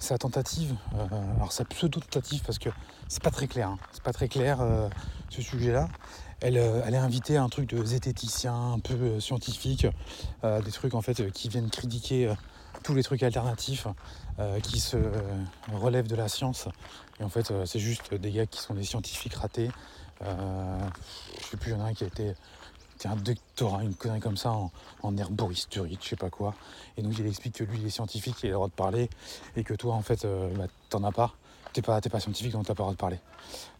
sa tentative, euh, alors sa pseudo-tentative parce que c'est pas très clair, hein. c'est pas très clair euh, ce sujet-là. Elle, euh, elle, est invitée à un truc de zététicien, un peu scientifique, des trucs en fait qui viennent critiquer tous les trucs alternatifs qui se relèvent de la science. Et en fait, c'est juste des gars qui sont des scientifiques ratés. je sais plus, il y en a un qui a été un doctorat, une connerie comme ça en, en herboristerie, je sais pas quoi. Et donc il explique que lui il est scientifique, il a le droit de parler, et que toi en fait euh, bah, t'en as pas. T'es pas, pas scientifique donc t'as pas le droit de parler.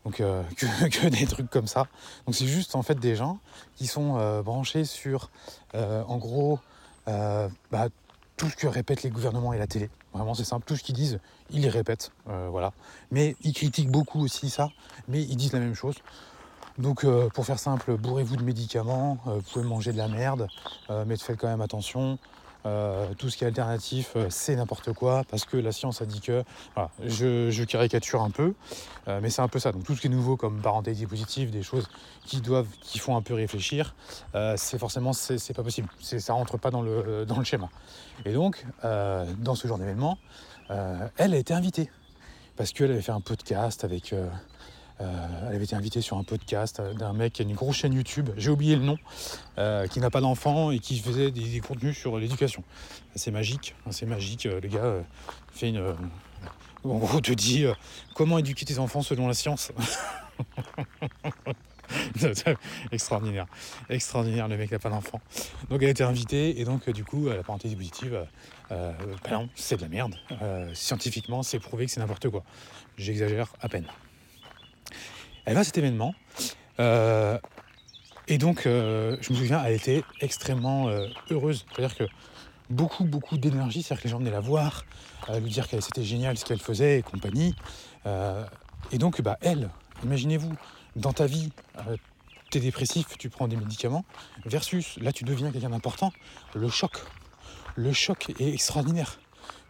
Donc euh, que, des trucs comme ça. Donc c'est juste en fait des gens qui sont euh, branchés sur en gros bah, tout ce que répètent les gouvernements et la télé. Vraiment c'est simple, tout ce qu'ils disent, ils les répètent. voilà. Mais ils critiquent beaucoup aussi ça, mais ils disent la même chose. Donc euh, pour faire simple, bourrez-vous de médicaments, euh, vous pouvez manger de la merde, euh, mais faites quand même attention. tout ce qui est alternatif, c'est n'importe quoi, parce que la science a dit que. Voilà, je, caricature un peu, mais c'est un peu ça. Donc tout ce qui est nouveau comme parentalité positive, des choses qui doivent, qui font un peu réfléchir, c'est forcément c'est pas possible. Ça rentre pas dans le, dans le schéma. Et donc, dans ce genre d'événement, elle a été invitée. Parce qu'elle avait fait un podcast avec elle avait été invitée sur un podcast d'un mec qui a une grosse chaîne YouTube, j'ai oublié le nom, euh, qui n'a pas d'enfant et qui faisait des, contenus sur l'éducation. C'est magique, hein, c'est magique. Euh, le gars fait une. en gros, te dit comment éduquer tes enfants selon la science. extraordinaire, extraordinaire, le mec n'a pas d'enfant. Donc elle a été invitée et donc du coup la parenthèse positive, bah non, c'est de la merde. scientifiquement, c'est prouvé que c'est n'importe quoi. J'exagère à peine. Elle va à cet événement. Euh, et donc, euh, je me souviens, elle était extrêmement euh, heureuse. C'est-à-dire que beaucoup, beaucoup d'énergie. C'est-à-dire que les gens venaient la voir, lui dire que c'était génial ce qu'elle faisait et compagnie. et donc, bah, elle, imaginez-vous, dans ta vie, tu es dépressif, tu prends des médicaments, versus là tu deviens quelqu'un d'important, le choc. Le choc est extraordinaire.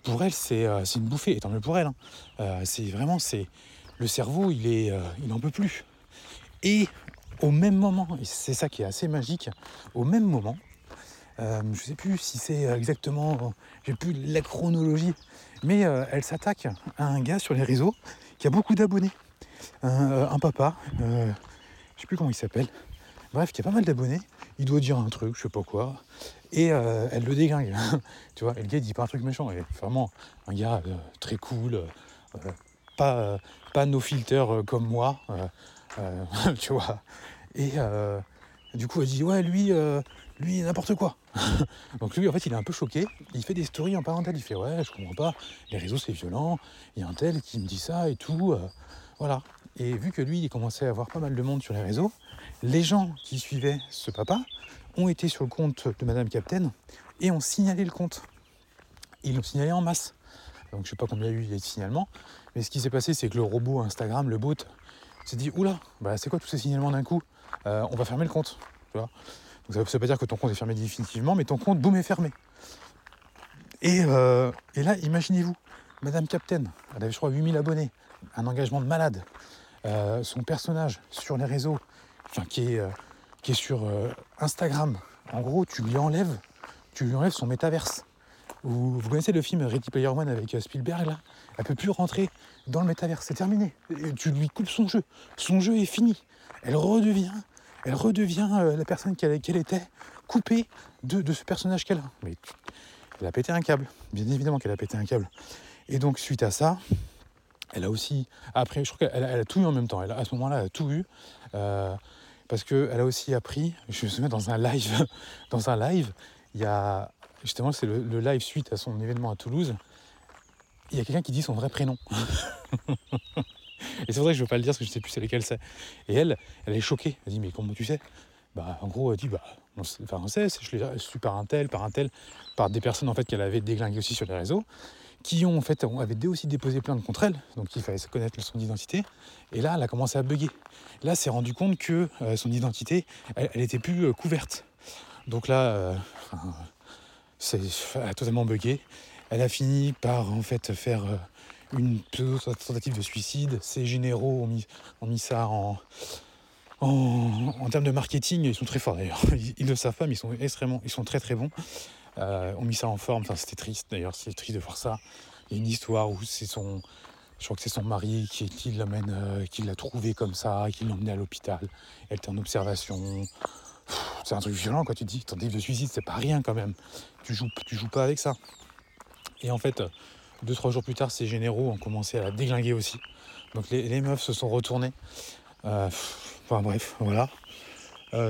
Pour elle, c'est une bouffée, et tant mieux pour elle. Hein. C'est vraiment, le cerveau, il est, il n'en peut plus. Et au même moment, et c'est ça qui est assez magique, au même moment, je ne sais plus si c'est exactement, j'ai plus la chronologie, mais elle s'attaque à un gars sur les réseaux qui a beaucoup d'abonnés. Un, papa, je sais plus comment il s'appelle. Bref, qui a pas mal d'abonnés. Il doit dire un truc, je sais pas quoi. Et euh, elle le déglingue. tu vois, et le gars il dit pas un truc méchant. est vraiment un gars euh, très cool. Euh, pas, pas nos filters comme moi. tu vois. Et du coup, elle dit Ouais, lui, lui, n'importe quoi. Donc lui, en fait, il est un peu choqué. Il fait des stories en parental. Il fait Ouais, je comprends pas. Les réseaux, c'est violent. Il y a un tel qui me dit ça et tout. voilà. Et vu que lui, il commençait à avoir pas mal de monde sur les réseaux, les gens qui suivaient ce papa ont été sur le compte de Madame Captain et ont signalé le compte. Ils l'ont signalé en masse. Donc je sais pas combien il y a eu de signalements, mais ce qui s'est passé, c'est que le robot Instagram, le bot, s'est dit oula, bah c'est quoi tous ces signalements d'un coup? Euh, On va fermer le compte. Donc ça ne veut pas dire que ton compte est fermé définitivement, mais ton compte, boum, est fermé. Et, euh, là, imaginez-vous, Madame Captain, elle avait je crois 8000 abonnés, un engagement de malade. Euh, son personnage sur les réseaux, qui est, qui est sur Instagram, en gros, tu lui enlèves, tu lui enlèves son métaverse. Vous, connaissez le film Ready Player One avec Spielberg là? Elle peut plus rentrer dans le métaverse, c'est terminé. tu lui coupes son jeu. Son jeu est fini. Elle redevient, redevient la personne qu'elle était, coupée de, ce personnage qu'elle a. Mais elle a pété un câble. Bien évidemment qu'elle a pété un câble. Et donc suite à ça, elle a aussi, après, je crois qu'elle a, tout eu en même temps. À ce moment-là, elle a tout eu. Euh, parce qu'elle a aussi appris, je me souviens dans un live, dans un live, il y a, justement, c'est le, live suite à son événement à Toulouse, il y a quelqu'un qui dit son vrai prénom. et c'est vrai que je ne veux pas le dire parce que je ne sais plus c'est lequel c'est. Et elle, elle est choquée. Elle dit, mais comment tu sais? Bah, en gros, elle dit, bah, on, on sait, je l'ai su par un tel, par un tel, par des personnes en fait qu'elle avait déglinguées aussi sur les réseaux qui ont en fait aussi déposé plainte contre elle, donc il fallait connaître son identité. Et là, elle a commencé à bugger. Là, s'est rendu compte que euh, son identité, elle, était plus euh, couverte. Donc là, euh, c'est totalement bugué. Elle a fini par en fait faire une tentative de suicide. Ses généraux ont mis, ont mis ça en, en, termes de marketing. Ils sont très forts d'ailleurs. Ils, ils, le savent pas, mais ils sont extrêmement, ils sont très très bons. Euh, on mit ça en forme, c'était triste d'ailleurs, c'est triste de voir ça. Il y a une histoire où c'est son, je crois que c'est son mari qui, qui l'amène, euh, qui l'a trouvé comme ça, qui l'a emmené à l'hôpital. Elle était en observation. C'est un truc violent quand tu te dis, tentative de suicide, c'est pas rien quand même. Tu joues, tu joues pas avec ça. Et en fait, deux, trois jours plus tard, ces généraux ont commencé à la déglinguer aussi. Donc les, meufs se sont retournées. Euh, enfin bref, voilà.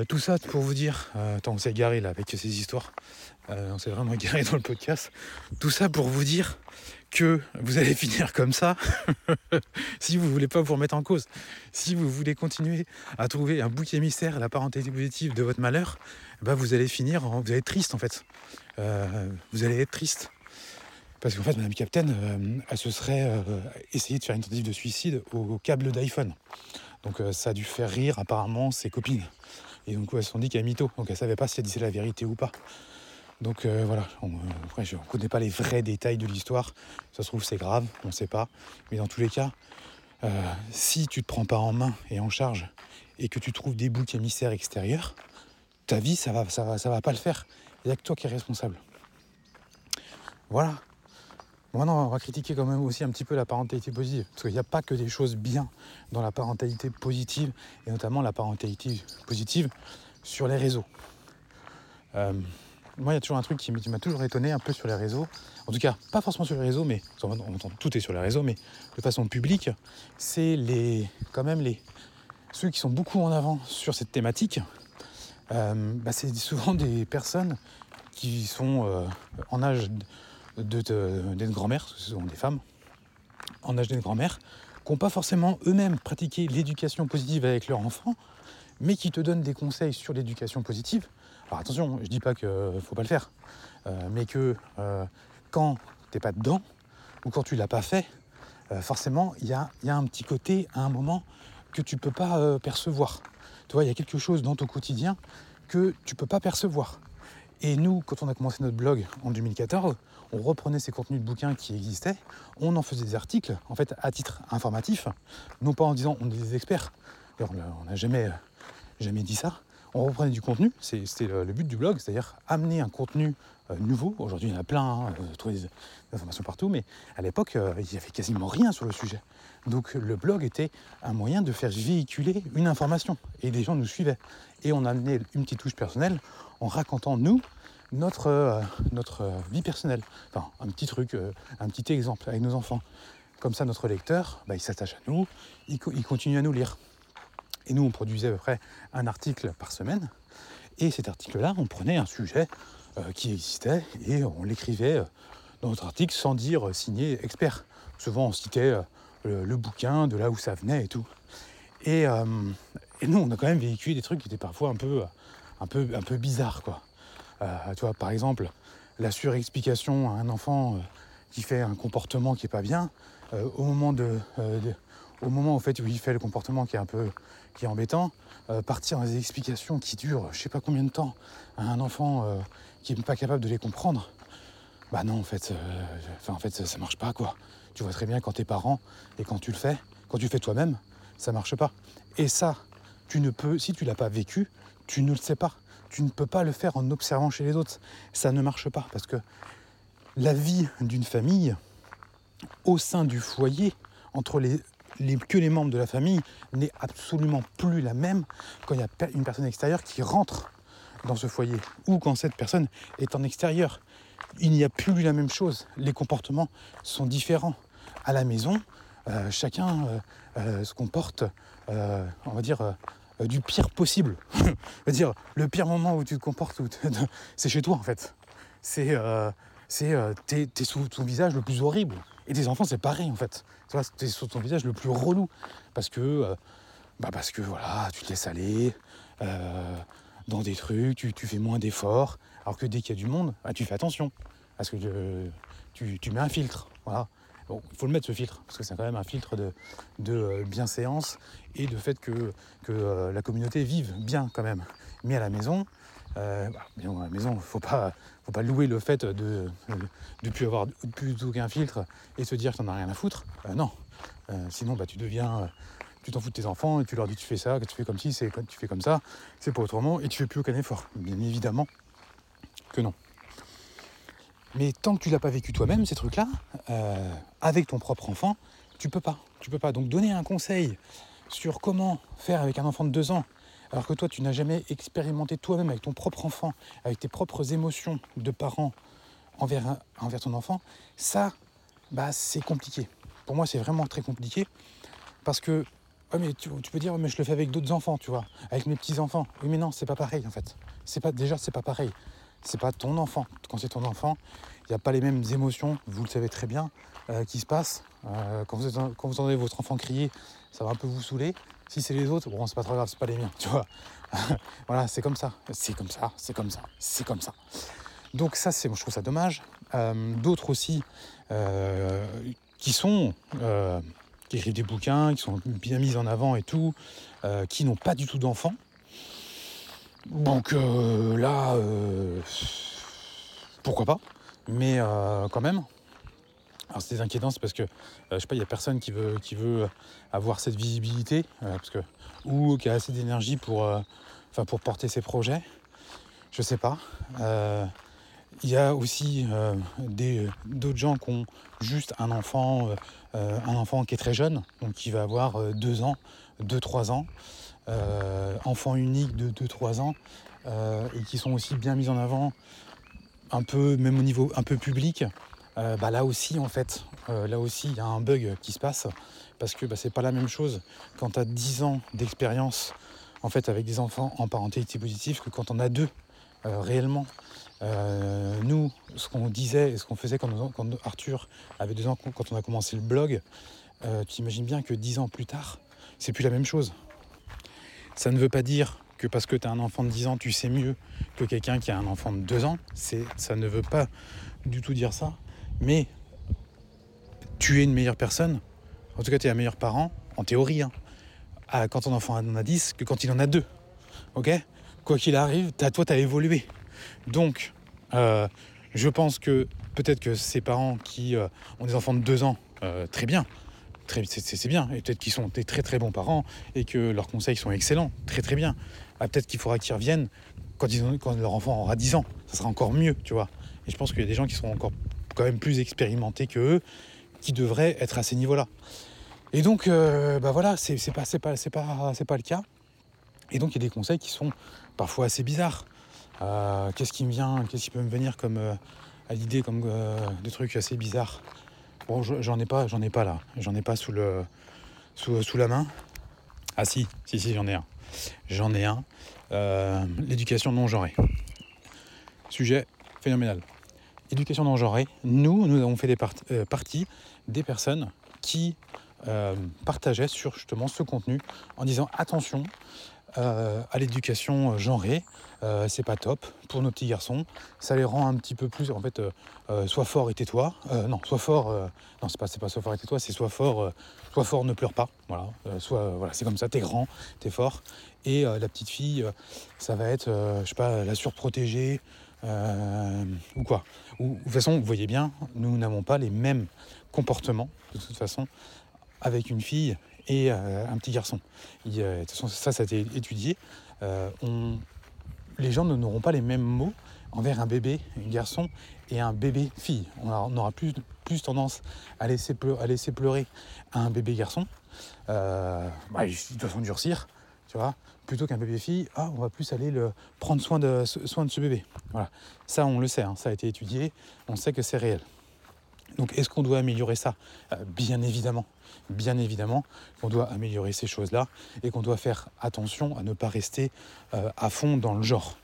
Tout ça pour vous dire, tant on s'est garé là avec ces histoires, euh, on s'est vraiment garé dans le podcast. Tout ça pour vous dire que vous allez finir comme ça si vous ne voulez pas vous remettre en cause. Si vous voulez continuer à trouver un bouc émissaire la parentalité positive de votre malheur, bah vous allez finir, vous allez être triste en fait. Euh, vous allez être triste. Parce qu'en fait, Madame Captain, euh, elle se serait essayé de faire une tentative de suicide au câble d'iPhone. Donc ça a dû faire rire apparemment ses copines. Et donc elles se sont dit qu'elle mytho. Donc elle savait pas si elle disait la vérité ou pas. Donc euh, voilà, je ne connais pas les vrais détails de l'histoire, ça se trouve c'est grave, on ne sait pas. Mais dans tous les cas, euh, si tu ne te prends pas en main et en charge et que tu trouves des boucs émissaires extérieurs, ta vie ça va, ça va, ça va pas le faire. Il n'y a que toi qui es responsable. Voilà. Maintenant, on va critiquer quand même aussi un petit peu la parentalité positive. Parce qu'il n'y a pas que des choses bien dans la parentalité positive, et notamment la parentalité positive sur les réseaux. Euh, moi, il y a toujours un truc qui m'a toujours étonné un peu sur les réseaux. En tout cas, pas forcément sur les réseaux, mais tout est sur les réseaux, mais de façon publique, c'est les, quand même les, ceux qui sont beaucoup en avant sur cette thématique. Euh, bah, c'est souvent des personnes qui sont euh, en âge d'être grand-mère, ce sont des femmes, en âge d'être grand-mère, qui n'ont pas forcément eux-mêmes pratiqué l'éducation positive avec leurs enfants, mais qui te donnent des conseils sur l'éducation positive alors attention, je dis pas qu'il ne faut pas le faire, euh, mais que euh, quand tu n'es pas dedans, ou quand tu l'as pas fait, euh, forcément, il y a, un petit côté, à un moment, que tu ne peux pas percevoir. Tu vois, il y a quelque chose dans ton quotidien que tu ne peux pas percevoir. Et nous, quand on a commencé notre blog en 2014, on reprenait ces contenus de bouquins qui existaient, on en faisait des articles, en fait, à titre informatif, non pas en disant on est des experts, on n'a jamais, jamais dit ça, on reprenait du contenu, c'était le, but du blog, c'est-à-dire amener un contenu euh, nouveau. Aujourd'hui, il y en a plein, hein, euh, trouver des, informations partout, mais à l'époque, euh, il n'y avait quasiment rien sur le sujet. Donc le blog était un moyen de faire véhiculer une information, et les gens nous suivaient. Et on amenait une petite touche personnelle en racontant, nous, notre, notre vie personnelle. Enfin, un petit truc, un petit exemple avec nos enfants. Comme ça, notre lecteur, bah, il s'attache à nous, il continue à nous lire. Et nous, on produisait à peu près un article par semaine. Et cet article-là, on prenait un sujet euh, qui existait et on l'écrivait euh, dans notre article sans dire euh, signé expert. Souvent, on citait le, bouquin, de là où ça venait et tout. Et, nous, on a quand même véhiculé des trucs qui étaient parfois un peu, un peu, un peu bizarres. Quoi. Tu vois, par exemple, la surexplication à un enfant qui fait un comportement qui n'est pas bien, au moment de, au moment où il fait le comportement qui est un peu qui est embêtant, euh, partir dans des explications qui durent je sais pas combien de temps à un enfant euh, qui n'est pas capable de les comprendre, bah non en fait, euh, en fait ça, ne marche pas quoi. Tu vois très bien quand t'es parent et quand tu le fais, quand tu le fais toi-même, ça marche pas. Et ça, tu ne peux, si tu l'as pas vécu, tu ne le sais pas. Tu ne peux pas le faire en observant chez les autres. Ça ne marche pas parce que la vie d'une famille au sein du foyer, entre les que les membres de la famille n'est absolument plus la même quand il y a une personne extérieure qui rentre dans ce foyer ou quand cette personne est en extérieur. Il n'y a plus la même chose. Les comportements sont différents. À la maison, euh, chacun euh, euh, se comporte, on va dire, du pire possible. on dire, le pire moment où tu te comportes, c'est chez toi en fait. C'est c'est t'es sous ton visage le plus horrible. Et tes enfants, c'est pareil en fait. Tu vois, es sur ton visage le plus relou. Parce que, euh, bah parce que voilà, tu te laisses aller euh, dans des trucs, tu, fais moins d'efforts. Alors que dès qu'il y a du monde, bah, tu fais attention. Parce que tu, mets un filtre. Voilà. Bon, il faut le mettre ce filtre, parce que c'est quand même un filtre de, euh, bienséance et de fait que, que la communauté vive bien quand même. Mais à la maison, euh, bah, à la maison, il ne faut pas, faut pas louer le fait de ne plus avoir plus aucun filtre et se dire que tu n'en as rien à foutre. Euh, non. Euh, sinon, bah, tu deviens. tu t'en fous de tes enfants et tu leur dis tu fais ça, que tu fais comme ci, c'est tu fais comme ça, c'est pas autrement et tu fais plus aucun effort. Bien évidemment que non. Mais tant que tu l'as pas vécu toi-même, ces trucs-là, avec ton propre enfant, tu peux pas. Tu peux pas. Donc donner un conseil sur comment faire avec un enfant de 2 ans alors que toi, tu n'as jamais expérimenté toi-même avec ton propre enfant, avec tes propres émotions de parent envers, ton enfant, ça, bah, c'est compliqué. Pour moi, c'est vraiment très compliqué parce que tu, peux dire mais je le fais avec d'autres enfants, tu vois, avec mes petits enfants. Oui, mais non, c'est pas pareil en fait. C'est pas déjà, c'est pas pareil. C'est pas ton enfant. Quand c'est ton enfant, il n'y a pas les mêmes émotions. Vous le savez très bien euh, qui se passent. Euh, quand, vous, entendez votre enfant crier, ça va un peu vous saouler. Si c'est les autres, bon, c'est pas trop grave, c'est pas les miens, tu vois. voilà, c'est comme ça, c'est comme ça, c'est comme ça, c'est comme ça. Donc ça, c'est, je trouve ça dommage. Euh, d'autres aussi qui sont, qui écrivent des bouquins, qui sont bien mis en avant et tout, qui n'ont pas du tout d'enfants. Donc là, pourquoi pas Mais quand même, alors c'est inquiétant, c'est parce que euh, je sais pas, il n'y a personne qui veut, avoir cette visibilité, euh, parce que, ou qui a assez d'énergie pour, euh, pour porter ses projets. Je sais pas. Il y a aussi d'autres gens qui ont juste un enfant, un enfant qui est très jeune, donc qui va avoir deux ans, deux, trois ans, enfant unique de 2-3 ans, et qui sont aussi bien mis en avant, un peu, même au niveau un peu public, euh, bah là aussi en fait, euh, là aussi il y a un bug qui se passe parce que bah, c'est pas la même chose quand tu as 10 ans d'expérience en fait avec des enfants en parentalité positive que quand on a deux euh, réellement. nous, ce qu'on disait et ce qu'on faisait quand, Arthur avait deux ans, quand on a commencé le blog, tu imagines bien que 10 ans plus tard, c'est plus la même chose. Ça ne veut pas dire que parce que tu as un enfant de 10 ans, tu sais mieux que quelqu'un qui a un enfant de 2 ans. Ça ne veut pas du tout dire ça mais tu es une meilleure personne, en tout cas tu es un meilleur parent, en théorie, hein, quand ton enfant en a 10 que quand il en a 2. Ok? Quoi qu'il arrive, toi, tu as évolué. Donc, euh, je pense que peut-être que ces parents qui euh, ont des enfants de 2 ans, euh, très bien, c'est bien, et peut-être qu'ils sont des très très bons parents et que leurs conseils sont excellents, très très bien. Ah, peut-être qu'il faudra qu'ils reviennent quand, leur enfant aura 10 ans, ça sera encore mieux, tu vois. Et je pense qu'il y a des gens qui seront encore quand même plus expérimentés que eux, qui devraient être à ces niveaux-là. Et donc, bah voilà, c'est pas, pas, pas, pas le cas. Et donc, il y a des conseils qui sont parfois assez bizarres. Euh, qu'est-ce qui me vient, qu'est-ce qui peut me venir comme euh, à l'idée comme euh, des trucs assez bizarres? Bon, j'en ai pas, j'en ai pas là, j'en ai pas sous la main. Ah si, si, si, j'en ai un. J'en ai un. L'éducation non genrée. Sujet phénoménal. Éducation non genrée. Nous, nous avons fait des parties des personnes qui partageaient sur justement ce contenu en disant attention, euh, à l'éducation euh, genrée. Euh, c'est pas top pour nos petits garçons. Ça les rend un petit peu plus, en fait, sois fort et tais-toi. non, sois fort. non, c'est pas, pas sois fort et tais-toi, c'est sois fort. sois fort, ne pleure pas. Voilà, soit, voilà, c'est comme ça. T'es grand, t'es fort. Et la petite fille, ça va être, je sais pas, la surprotégée. ou quoi. Ou, de toute façon, vous voyez bien, nous n'avons pas les mêmes comportements, de toute façon, avec une fille et euh, un petit garçon. de toute façon, ça, ça a été étudié. Euh, les gens n'auront pas les mêmes mots envers un bébé, un garçon et un bébé fille. On, aura plus, tendance à laisser, pleurer, un bébé garçon. Euh, bah, il doit s'endurcir, tu vois, plutôt qu'un bébé fille. Ah, on va plus aller le, prendre soin de, soin de ce bébé. Voilà. Ça, on le sait, hein, ça a été étudié, on sait que c'est réel. Donc est-ce qu'on doit améliorer ça? Euh, Bien évidemment, bien évidemment qu'on doit améliorer ces choses-là et qu'on doit faire attention à ne pas rester euh, à fond dans le genre.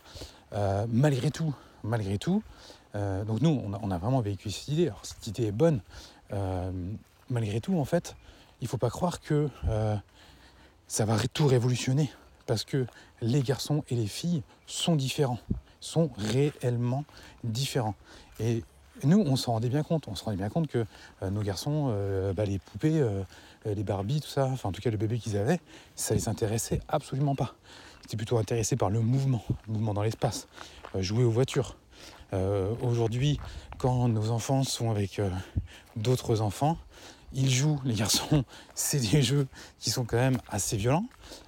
Euh, malgré tout, malgré tout, donc nous on a, vraiment vécu cette idée, alors cette idée est bonne, malgré tout en fait, il ne faut pas croire que ça va tout révolutionner parce que les garçons et les filles sont différents, sont réellement différents. Nous, on s'en rendait bien compte. On se rendait bien compte que euh, nos garçons, euh, bah, les poupées, euh, les Barbies, tout ça, enfin en tout cas le bébé qu'ils avaient, ça les intéressait absolument pas. Ils étaient plutôt intéressés par le mouvement, le mouvement dans l'espace, jouer aux voitures. Aujourd'hui, quand nos enfants sont avec d'autres enfants, ils jouent, les garçons, c'est des jeux qui sont quand même assez violents.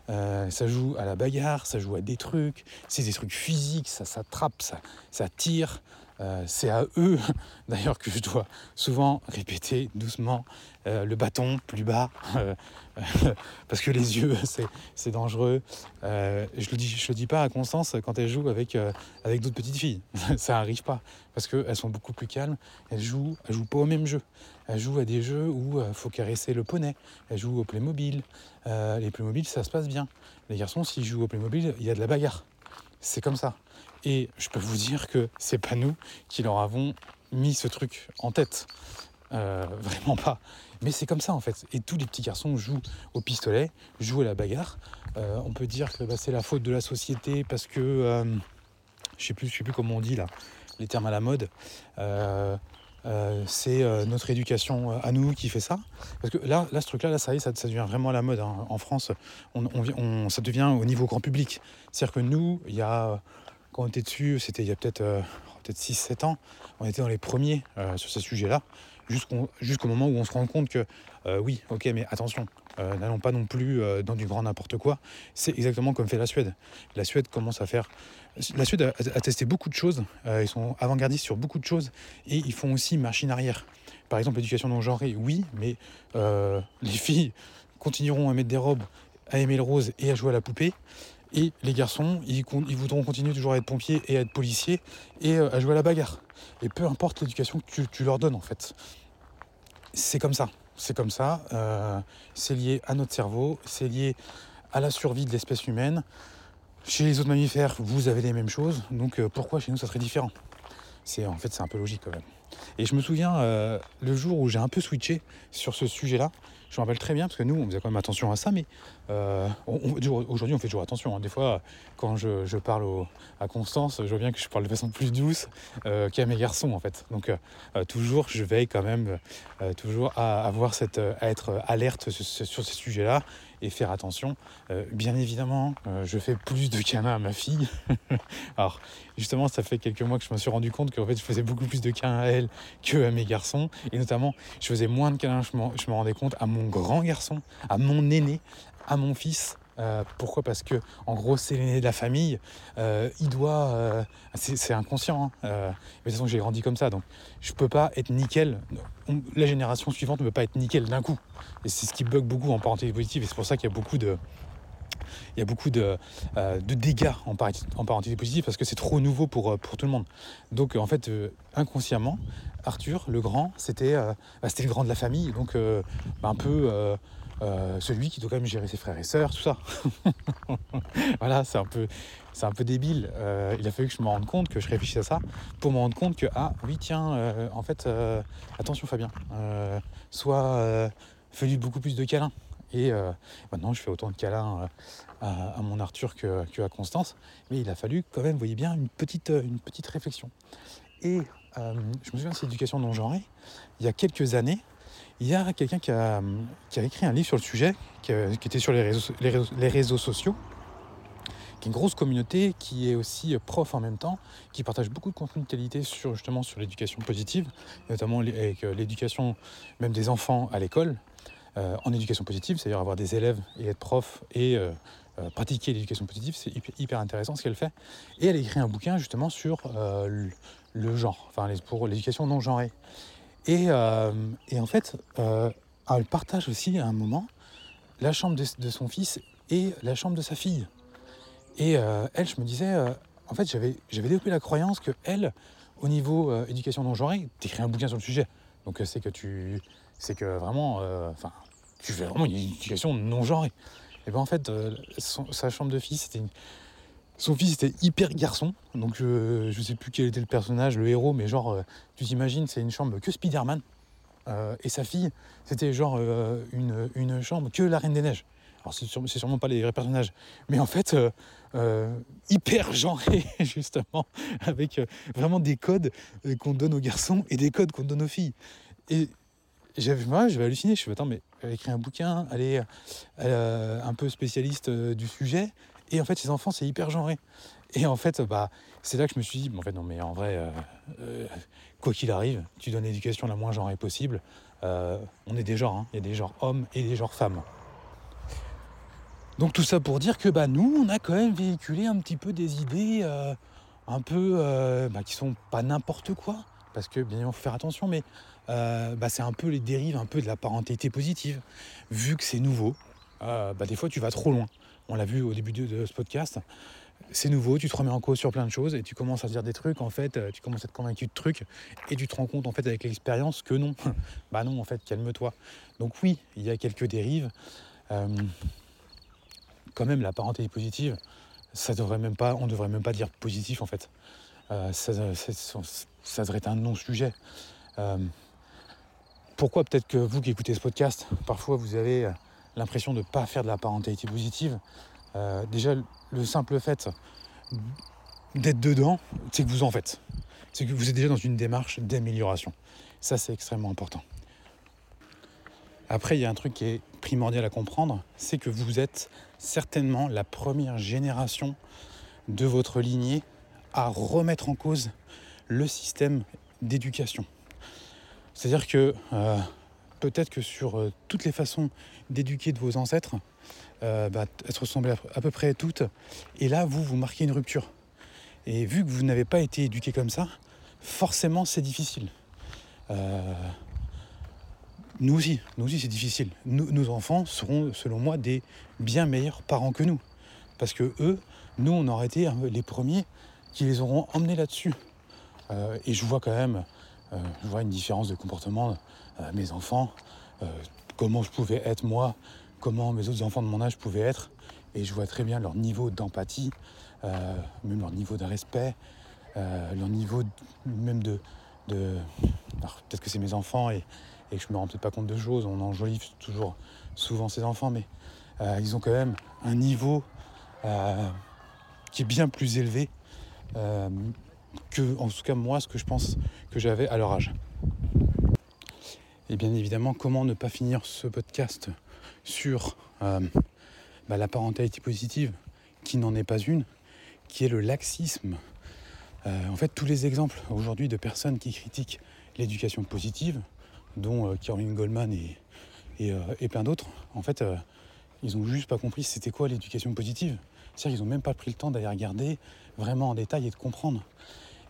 ça joue à la bagarre, ça joue à des trucs, c'est des trucs physiques, ça s'attrape, ça, ça tire. Euh, c'est à eux, d'ailleurs, que je dois souvent répéter doucement euh, le bâton plus bas, euh, parce que les yeux, c'est dangereux. je le dis, je le dis pas à Constance quand elle joue avec, avec d'autres petites filles. Ça n'arrive pas, parce qu'elles sont beaucoup plus calmes. Elles jouent, elles jouent pas au même jeu. Elles jouent à des jeux où il faut caresser le poney. Elles jouent au Playmobil. les Playmobil, ça se passe bien. Les garçons, s'ils jouent au Playmobil, il y a de la bagarre. C'est comme ça. Et je peux vous dire que c'est pas nous qui leur avons mis ce truc en tête. Euh, vraiment pas. Mais c'est comme ça en fait. Et tous les petits garçons jouent au pistolet, jouent à la bagarre. Euh, on peut dire que bah, c'est la faute de la société parce que euh, je sais plus, je sais plus comment on dit là, les termes à la mode. c'est notre éducation à nous qui fait ça. Parce que là, là ce truc-là, là, ça y est, ça, devient vraiment à la mode. Hein. En France, ça devient au niveau grand public. C'est-à-dire que nous, il y a on était dessus, c'était il y a peut-être euh, peut 6-7 ans, on était dans les premiers euh, sur ce sujet-là, jusqu'au moment où on se rend compte que euh, oui, ok, mais attention, n'allons pas non plus dans du grand n'importe quoi. C'est exactement comme fait la Suède. La Suède commence à faire. La Suède a, testé beaucoup de choses, ils sont avant-gardistes sur beaucoup de choses, et ils font aussi machine arrière. Par exemple, l'éducation non genrée, oui, mais les filles continueront à mettre des robes, à aimer le rose et à jouer à la poupée. Et les garçons, ils, voudront continuer toujours à être pompiers et à être policiers et euh, à jouer à la bagarre. Et peu importe l'éducation que tu, leur donnes en fait. C'est comme ça. C'est comme ça. Euh, c'est lié à notre cerveau, c'est lié à la survie de l'espèce humaine. Chez les autres mammifères, vous avez les mêmes choses. Donc euh, pourquoi chez nous ça serait différent? En fait c'est un peu logique quand même. Et je me souviens le jour où j'ai un peu switché sur ce sujet-là, je me rappelle très bien, parce que nous, on faisait quand même attention à ça, mais euh, aujourd'hui, on fait toujours attention. Hein. Des fois, quand je, parle à Constance, je vois bien que je parle de façon plus douce euh, qu'à mes garçons, en fait. Donc, euh, toujours, je veille quand même toujours à, avoir cette, à être alerte sur, sur ces sujets-là et faire attention. Euh, bien évidemment, euh, je fais plus de câlins à ma fille. Alors, justement, ça fait quelques mois que je me suis rendu compte qu'en fait, je faisais beaucoup plus de câlins à elle que à mes garçons. Et notamment, je faisais moins de câlins, je me rendais compte, à mon grand garçon, à mon aîné, à mon fils, euh, pourquoi? Parce que en gros c'est l'aîné de la famille, euh, il doit, euh, c'est inconscient. Hein, de toute façon j'ai grandi comme ça, donc je peux pas être nickel. la génération suivante ne peut pas être nickel d'un coup. Et c'est ce qui bug beaucoup en parentalité positive. Et c'est pour ça qu'il y a beaucoup de, il y a beaucoup de, dégâts en, en positive parce que c'est trop nouveau pour, tout le monde. Donc en fait, inconsciemment, Arthur, le grand, c'était bah, c'était le grand de la famille, donc bah, un peu euh, celui qui doit quand même gérer ses frères et sœurs, tout ça. voilà, c'est un peu, c'est un peu débile. Euh, il a fallu que je me rende compte, que je réfléchisse à ça, pour me rendre compte que ah oui tiens, euh, en fait, attention Fabien, soit fais beaucoup plus de câlins. Et maintenant, je fais autant de câlins à, mon Arthur que, à Constance, mais il a fallu quand même, vous voyez bien, une petite, une petite réflexion. Et je me souviens de cette éducation non genrée, il y a quelques années, il y a quelqu'un qui a, écrit un livre sur le sujet, qui, était sur les réseaux, sociaux, qui est une grosse communauté, qui est aussi prof en même temps, qui partage beaucoup de contenu de qualité sur justement sur l'éducation positive, notamment avec euh, l'éducation même des enfants à l'école, euh, en éducation positive, c'est-à-dire avoir des élèves et être prof et euh, pratiquer l'éducation positive, c'est hyper, intéressant ce qu'elle fait. Et elle a écrit un bouquin justement sur le, genre, enfin pour l'éducation non genrée. Euh, et, en fait, euh, elle partage aussi à un moment la chambre de, son fils et la chambre de sa fille. Et euh, elle, je me disais, en fait, j'avais, développé la croyance que elle, au niveau éducation non genrée, t'écris un bouquin sur le sujet. Donc c'est que tu, c'est que vraiment, enfin, tu fais vraiment une éducation non genrée. Et ben en fait, sa chambre de fils, c'était une, son fils était hyper garçon, donc je, je sais plus quel était le personnage, le héros, mais genre, euh, tu t'imagines, c'est une chambre que Spider-Man. Euh, et sa fille, c'était genre euh, une, chambre que la Reine des Neiges. Alors c'est, sûrement pas les vrais personnages, mais en fait, hyper genré, justement, avec vraiment des codes qu'on donne aux garçons et des codes qu'on donne aux filles. Et j'avais, moi, j'avais halluciné, je suis dit, attends, mais elle écrit un bouquin, elle est un peu spécialiste du sujet, et en fait, ces enfants, c'est hyper genré. Et en fait, bah, c'est là que je me suis dit, en fait, non, mais en vrai, euh, euh, quoi qu'il arrive, tu donnes l'éducation la moins genrée possible. Euh, on est des genres, hein. il y a des genres hommes et des genres femmes. Donc tout ça pour dire que bah, nous, on a quand même véhiculé un petit peu des idées un peu bah, qui sont pas n'importe quoi, parce que bien il faut faire attention, mais bah, c'est un peu les dérives un peu de la parentalité positive. Vu que c'est nouveau, des fois tu vas trop loin on l'a vu au début de, ce podcast, c'est nouveau, tu te remets en cause sur plein de choses et tu commences à dire des trucs, en fait, euh, tu commences à être convaincu de trucs et tu te rends compte en fait avec l'expérience que non. bah non, en fait, calme-toi. Donc oui, il y a quelques dérives. Euh, quand même, la parenté positive, ça devrait pas, on devrait même pas dire positif en fait. Euh, ça, ça, devrait être un non-sujet. pourquoi peut-être que vous qui écoutez ce podcast, parfois vous avez l'impression de ne pas faire de la parentalité positive, euh, déjà le simple fait d'être dedans, c'est que vous en faites. C'est que vous êtes déjà dans une démarche d'amélioration. Ça, c'est extrêmement important. Après, il y a un truc qui est primordial à comprendre, c'est que vous êtes certainement la première génération de votre lignée à remettre en cause le système d'éducation. C'est-à-dire que euh, peut-être que sur euh, toutes les façons d'éduquer de vos ancêtres, euh, bah, elles se ressemblent à, peu près toutes. Et là, vous, vous marquez une rupture. Et vu que vous n'avez pas été éduqué comme ça, forcément, c'est difficile. Euh, nous aussi, nous aussi, c'est difficile. nos enfants seront, selon moi, des bien meilleurs parents que nous. Parce que eux, nous, on aurait été les premiers qui les auront emmenés là-dessus. et je vois quand même, je vois une différence de comportement mes enfants, euh, comment je pouvais être moi, comment mes autres enfants de mon âge pouvaient être. Et je vois très bien leur niveau d'empathie, euh, même leur niveau de respect, leur niveau même de, de. Peut-être que c'est mes enfants et, que je me rends peut-être pas compte de choses. On enjolive toujours souvent ses enfants, mais euh, ils ont quand même un niveau euh, qui est bien plus élevé euh, que, en tout cas, moi, ce que je pense que j'avais à leur âge. Et bien évidemment, comment ne pas finir ce podcast sur bah, la parentalité positive, qui n'en est pas une, qui est le laxisme. en fait, tous les exemples aujourd'hui de personnes qui critiquent l'éducation positive, dont Caroline Goldman et, et, plein d'autres, en fait, ils ont juste pas compris c'était quoi l'éducation positive. C'est-à-dire qu'ils n'ont même pas pris le temps d'aller regarder vraiment en détail et de comprendre.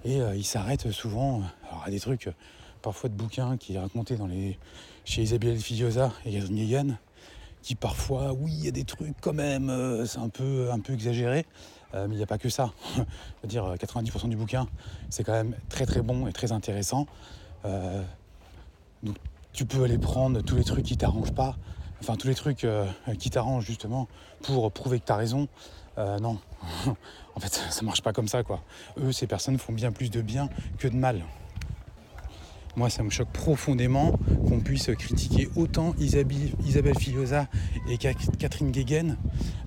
Et euh, ils s'arrêtent souvent alors, à des trucs, parfois de bouquins qui est raconté dans les, chez Isabelle Filiosa et Catherine qui parfois, oui, il y a des trucs quand même, euh, c'est un peu, un peu exagéré, euh, mais il n'y a pas que ça. dire 90% du bouquin, c'est quand même très très bon et très intéressant. donc tu peux aller prendre tous les trucs qui t'arrangent pas, enfin tous les trucs euh, qui t'arrangent justement pour prouver que tu as raison. Euh, non, en fait ça marche pas comme ça quoi. Eux, ces personnes font bien plus de bien que de mal. Moi, ça me choque profondément qu'on puisse critiquer autant Isabelle, Filiosa et Catherine Guéguen.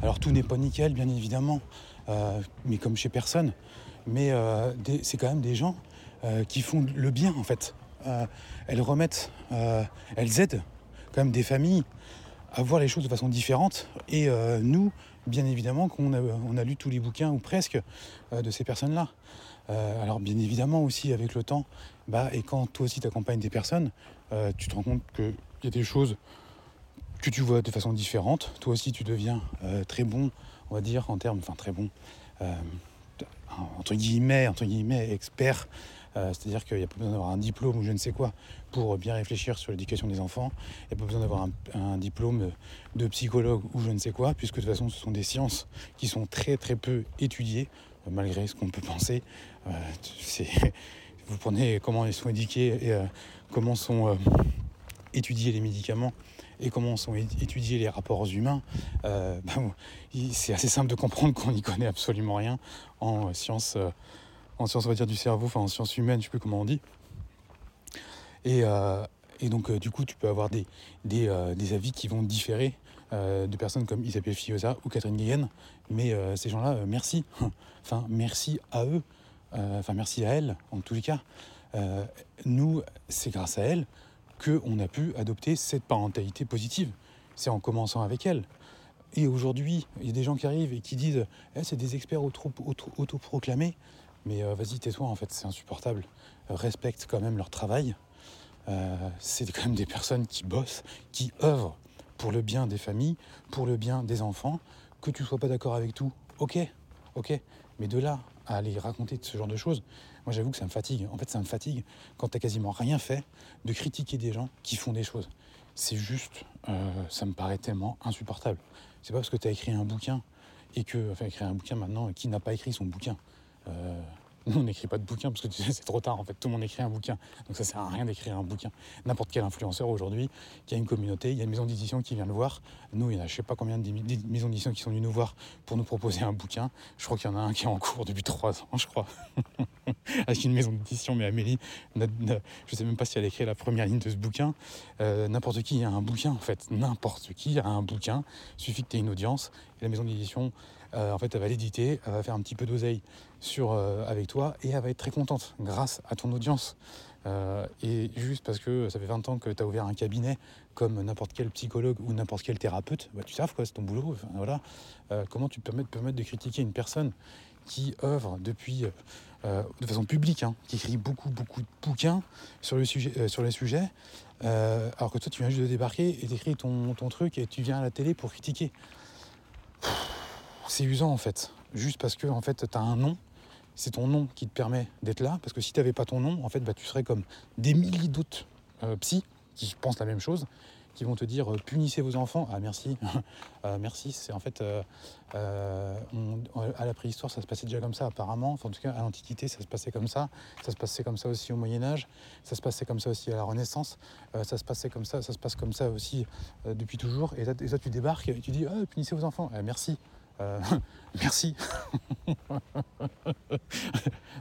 Alors tout n'est pas nickel, bien évidemment, euh, mais comme chez personne. Mais c'est quand même des gens qui font le bien en fait. elles remettent, elles aident quand même des familles à voir les choses de façon différente. Et euh, nous, bien évidemment, qu'on a, on a lu tous les bouquins, ou presque, euh, de ces personnes-là. Euh, alors bien évidemment aussi avec le temps, bah, et quand toi aussi tu accompagnes des personnes, tu te rends compte qu'il y a des choses que tu vois de façon différente. Toi aussi tu deviens très bon, on va dire, en termes, enfin très bon, entre guillemets, entre guillemets, expert euh, c'est-à-dire qu'il n'y a pas besoin d'avoir un diplôme ou je ne sais quoi pour bien réfléchir sur l'éducation des enfants. Il n'y a pas besoin d'avoir un, diplôme de psychologue ou je ne sais quoi, puisque de toute façon ce sont des sciences qui sont très très peu étudiées, euh, malgré ce qu'on peut penser. Euh, vous prenez comment ils sont éduqués et comment sont étudiés les médicaments et comment sont étudiés les rapports humains, bah, c'est assez simple de comprendre qu'on n'y connaît absolument rien en sciences en sciences, on va dire, du cerveau, enfin en sciences humaines, je sais plus comment on dit. Et, euh, donc, euh, du coup, tu peux avoir des, euh, avis qui vont différer de personnes comme Isabelle Fiosa ou Catherine Guillen. Mais ces gens-là, merci. enfin, merci à eux. Enfin, merci à elles, en tous les cas. nous, c'est grâce à elles qu'on a pu adopter cette parentalité positive. C'est en commençant avec elles. Et aujourd'hui, il y a des gens qui arrivent et qui disent eh, c'est des experts autoproclamés. Mais euh, vas-y, tais-toi, en fait, c'est insupportable. Euh, respecte quand même leur travail. Euh, c'est quand même des personnes qui bossent, qui œuvrent pour le bien des familles, pour le bien des enfants. Que tu sois pas d'accord avec tout, ok, ok. Mais de là à aller raconter ce genre de choses, moi j'avoue que ça me fatigue. En fait, ça me fatigue quand tu quasiment rien fait de critiquer des gens qui font des choses. C'est juste, ça me paraît tellement insupportable. C'est pas parce que tu as écrit un bouquin et que, enfin, écrit un bouquin maintenant, qui n'a pas écrit son bouquin euh, on n'écrit pas de bouquin parce que c'est trop tard en fait, tout le monde écrit un bouquin. Donc ça sert à rien d'écrire un bouquin. N'importe quel influenceur aujourd'hui qui a une communauté, il y a une maison d'édition qui vient le voir. Nous, il y a je sais pas combien de maisons d'édition qui sont venues nous voir pour nous proposer un bouquin. Je crois qu'il y en a un qui est en cours depuis trois ans, je crois. Avec une maison d'édition, mais Amélie, je sais même pas si elle a écrit la première ligne de ce bouquin. Euh, n'importe qui a un bouquin en fait, n'importe qui a un bouquin. Il suffit que tu aies une audience et la maison d'édition en fait, elle va l'éditer, elle va faire un petit peu d'oseille sur, euh, avec toi et elle va être très contente grâce à ton audience. Euh, et juste parce que ça fait 20 ans que tu as ouvert un cabinet comme n'importe quel psychologue ou n'importe quel thérapeute, bah, tu sais quoi, c'est ton boulot. voilà. comment tu peux permettre, de critiquer une personne qui œuvre depuis de façon publique, hein, qui écrit beaucoup beaucoup de bouquins sur le sujet, les sujets, alors que toi tu viens juste de débarquer et t'écris ton truc et tu viens à la télé pour critiquer c'est usant en fait. Juste parce que en fait, tu as un nom, c'est ton nom qui te permet d'être là. Parce que si tu n'avais pas ton nom, en fait, bah, tu serais comme des milliers d'autres euh, psy qui pensent la même chose, qui vont te dire euh, punissez vos enfants. Ah merci, euh, merci. C'est en fait à la préhistoire ça se passait déjà comme ça apparemment. en tout cas à l'Antiquité ça se passait comme ça. Ça se passait comme ça aussi au Moyen Âge. Ça se passait comme ça aussi à la Renaissance. ça se passait comme ça. Ça se passe comme ça aussi depuis toujours. Et, toi tu débarques et tu dis ah, punissez vos enfants. Ah, merci. merci.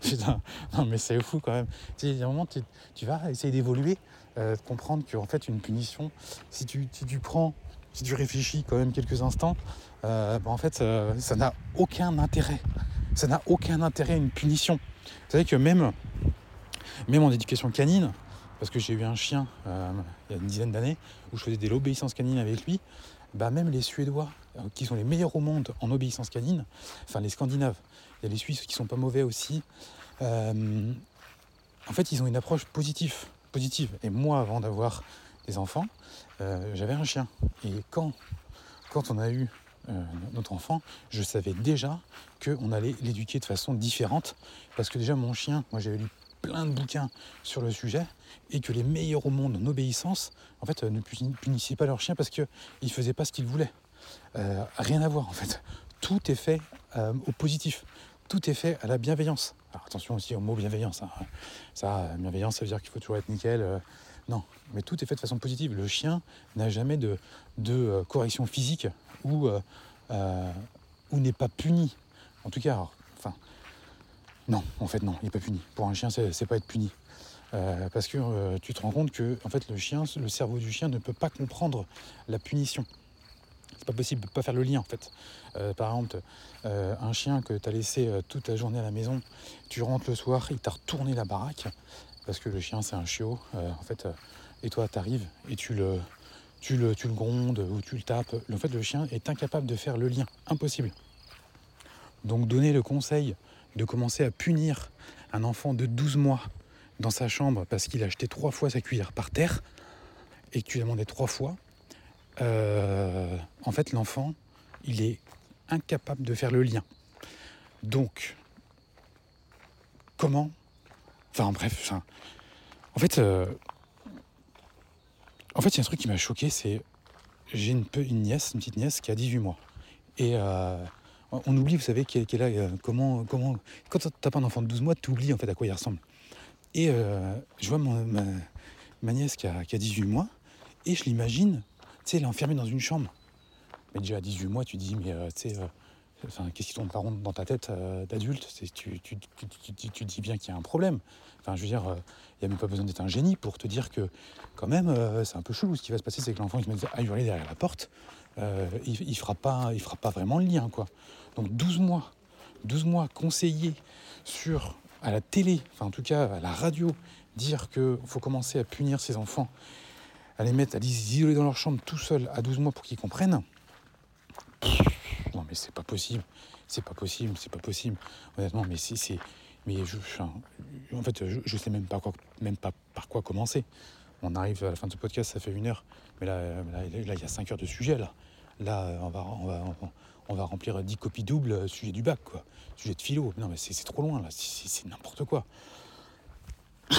Putain, non mais c'est fou quand même. Tu un moment, tu, tu vas essayer d'évoluer, de comprendre qu'en fait, une punition, si tu, tu prends, si tu réfléchis quand même quelques instants, bah, en fait, ça n'a aucun intérêt. Ça n'a aucun intérêt une punition. Vous savez que même, même en éducation canine, parce que j'ai eu un chien euh, il y a une dizaine d'années où je faisais de l'obéissance canine avec lui, bah même les Suédois, euh, qui sont les meilleurs au monde en obéissance canine, enfin les Scandinaves, il y a les Suisses qui sont pas mauvais aussi, euh, en fait ils ont une approche positive. positive. Et moi, avant d'avoir des enfants, j'avais un chien. Et quand, quand on a eu notre enfant, je savais déjà qu'on allait l'éduquer de façon différente. Parce que déjà, mon chien, moi j'avais lu plein de bouquins sur le sujet, et que les meilleurs au monde en obéissance, en fait, ne punissaient pas leur chien parce qu'ils ne faisaient pas ce qu'ils voulaient. Euh, rien à voir, en fait. Tout est fait euh, au positif. Tout est fait à la bienveillance. Alors attention aussi au mot bienveillance. Hein. Ça, bienveillance, ça veut dire qu'il faut toujours être nickel. Euh, non, mais tout est fait de façon positive. Le chien n'a jamais de, correction physique ou, ou n'est pas puni. En tout cas, non, en fait, non, il n'est pas puni. Pour un chien, c'est pas être puni. Euh, parce que euh, tu te rends compte que en fait, le, chien, le cerveau du chien ne peut pas comprendre la punition. C'est pas possible, de pas faire le lien en fait. Euh, par exemple, un chien que tu as laissé toute la journée à la maison, tu rentres le soir, il t'a retourné la baraque, parce que le chien c'est un chiot, en fait, et toi tu arrives et tu le, tu, tu le grondes ou tu le tapes. En fait, le chien est incapable de faire le lien, impossible. Donc donner le conseil de commencer à punir un enfant de 12 mois dans sa chambre parce qu'il a acheté trois fois sa cuillère par terre et que tu lui as demandé trois fois, euh, en fait l'enfant, il est incapable de faire le lien. Donc, comment Enfin bref, en fait, euh, en fait, il y a un truc qui m'a choqué, c'est j'ai une, une nièce, une petite nièce qui a 18 mois. Et euh, on oublie, vous savez, qu'elle a, comment, comment. Quand t'as pas un enfant de 12 mois, tu oublies en fait à quoi il ressemble. Et euh, je vois ma, nièce qui a, 18 mois, et je l'imagine, tu sais, elle est enfermée dans une chambre. Mais déjà à 18 mois, tu dis, mais euh, tu sais, euh, qu'est-ce qui tombe par dans ta tête d'adulte? Tu, tu, tu, dis bien qu'il y a un problème. Enfin, je veux dire, il n'y a même pas besoin d'être un génie pour te dire que, quand même, c'est un peu chelou. Ce qui va se passer, c'est que l'enfant, il se met à hurler derrière la porte. il ne fera, pas, fera pas vraiment le lien, quoi. Donc 12 mois, 12 mois conseillés sur à la télé, enfin en tout cas à la radio, dire qu'il faut commencer à punir ses enfants, à les mettre, à les isoler dans leur chambre tout seuls à 12 mois pour qu'ils comprennent. Non mais c'est pas possible, c'est pas possible, c'est pas possible. Honnêtement, mais c'est. Mais je, en fait, je, sais même pas, quoi, même pas par quoi commencer. On arrive à la fin de ce podcast, ça fait une heure, mais là, là, il y a 5 heures de sujet là. Là, on va, on va, va remplir 10 copies doubles euh, sujet du bac. Sujet de philo. Non, mais c'est trop loin, là. C'est n'importe quoi.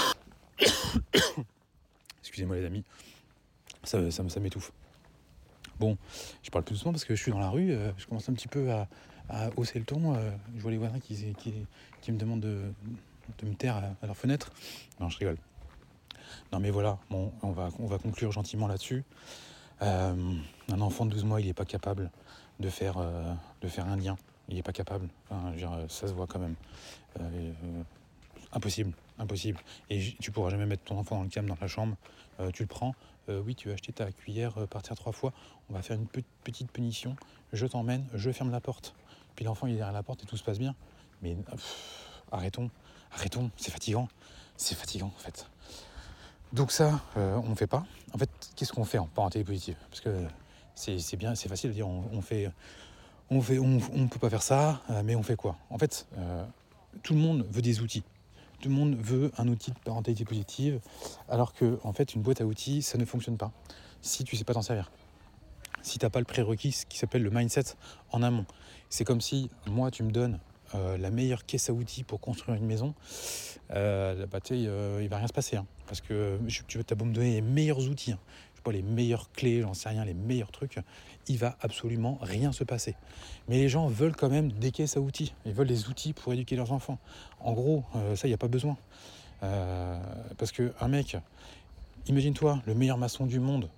Excusez-moi, les amis. Ça, ça, m'étouffe. Bon, je parle plus doucement parce que je suis dans la rue. Euh, je commence un petit peu à, hausser le ton. Euh, je vois les voisins qui, me demandent de, me taire à, leur fenêtre. Non, je rigole. Non, mais voilà. On on va conclure gentiment là-dessus. un enfant de 12 mois, il n'est pas capable de faire, euh, de faire un lien. Il n'est pas capable. Enfin, ça se voit quand même. Euh, euh, impossible, impossible. Et tu pourras jamais mettre ton enfant dans le cam dans la chambre. tu le prends. oui, tu vas acheter ta cuillère par terre trois fois. On va faire une petite punition. Je t'emmène, je ferme la porte. Puis l'enfant il est derrière la porte et tout se passe bien. Mais arrêtons, arrêtons. C'est fatigant. C'est fatigant en fait. Donc ça, on ne fait pas. En fait, qu'est-ce qu'on fait? En parenté positive Parce que c'est bien, c'est facile de dire on, fait, on fait, on, peut pas faire ça, euh, mais on fait quoi? En fait, euh, tout le monde veut des outils. Tout le monde veut un outil de parentalité positive, alors que en fait, une boîte à outils, ça ne fonctionne pas si tu sais pas t'en servir. Si tu n'as pas le prérequis qui s'appelle le mindset en amont. C'est comme si moi, tu me donnes euh, la meilleure caisse à outils pour construire une maison, euh, bah, il va rien se passer. Hein. parce que tu as beau me donner les meilleurs outils, hein pas les meilleures clés, j'en sais rien, les meilleurs trucs, il va absolument rien se passer. Mais les gens veulent quand même des caisses à outils. Ils veulent des outils pour éduquer leurs enfants. En gros, euh, ça, il n'y a pas besoin. Euh, parce qu'un mec, imagine-toi, le meilleur maçon du monde,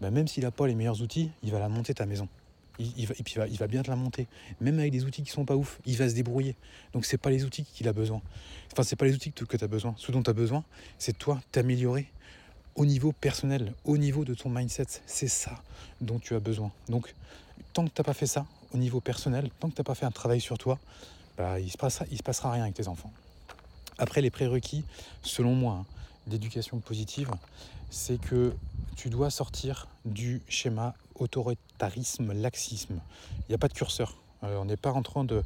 bah, même s'il n'a pas les meilleurs outils, il va la monter ta maison. il, va, et puis il va, il va bien te la monter. Même avec des outils qui sont pas ouf, il va se débrouiller. Donc c'est pas les outils qu'il a besoin. Enfin, c'est pas les outils que, tu as besoin. Ce dont tu as besoin, c'est toi t'améliorer au niveau personnel, au niveau de ton mindset. C'est ça dont tu as besoin. Donc, tant que tu n'as pas fait ça au niveau personnel, tant que tu n'as pas fait un travail sur toi, bah, il ne se, passera, se passera rien avec tes enfants. Après, les prérequis, selon moi, hein, d'éducation positive, c'est que tu dois sortir du schéma autoritarisme, laxisme. Il n'y a pas de curseur. Euh, on n'est pas en train de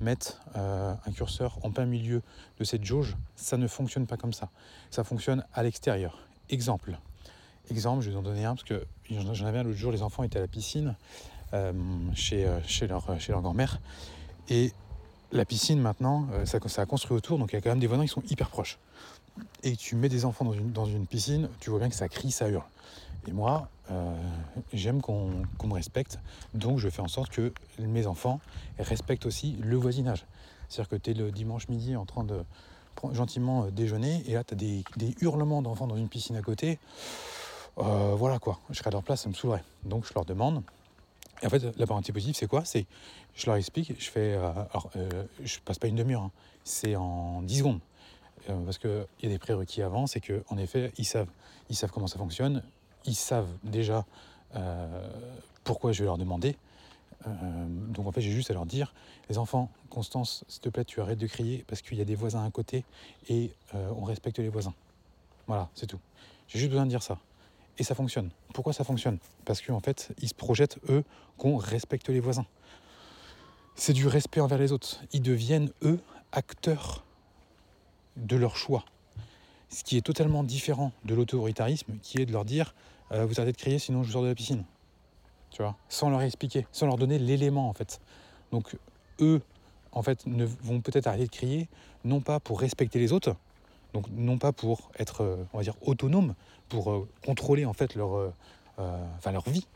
mettre euh, un curseur en plein milieu de cette jauge. Ça ne fonctionne pas comme ça. Ça fonctionne à l'extérieur. Exemple. Exemple, je vais vous en donner un parce que j'en avais un l'autre jour, les enfants étaient à la piscine euh, chez, chez, leur, chez leur grand-mère. Et la piscine maintenant, ça, a construit autour, donc il y a quand même des voisins qui sont hyper proches. Et tu mets des enfants dans une, dans une piscine, tu vois bien que ça crie, ça hurle. Et moi, euh, j'aime qu'on me respecte, donc je fais en sorte que mes enfants respectent aussi le voisinage. C'est-à-dire que tu es le dimanche midi en train de gentiment euh, déjeuner, et là tu as des, hurlements d'enfants dans une piscine à côté. Euh, voilà quoi, je serais à leur place, ça me saoulerait. Donc je leur demande. Et en fait, la parenté positive, c'est quoi? C'est, je leur explique, je fais, alors, je passe pas une demi-heure, hein. c'est en 10 secondes. parce qu'il y a des prérequis avant, c'est qu'en effet, ils savent, ils savent comment ça fonctionne, ils savent déjà euh, pourquoi je vais leur demander. Euh, donc en fait, j'ai juste à leur dire, les enfants, Constance, s'il te plaît, tu arrêtes de crier parce qu'il y a des voisins à côté et euh, on respecte les voisins. Voilà, c'est tout. J'ai juste besoin de dire ça. Et ça fonctionne. Pourquoi ça fonctionne? Parce qu'en fait, ils se projettent, eux, qu'on respecte les voisins. C'est du respect envers les autres. Ils deviennent, eux, acteurs de leur choix ce qui est totalement différent de l'autoritarisme, qui est de leur dire euh, vous arrêtez de crier sinon je sors de la piscine. Tu vois, sans leur expliquer, sans leur donner l'élément en fait. Donc eux, en fait, ne vont peut-être arrêter de crier, non pas pour respecter les autres, donc non pas pour être, euh, on va dire, autonome, pour euh, contrôler en fait leur, enfin, leur vie,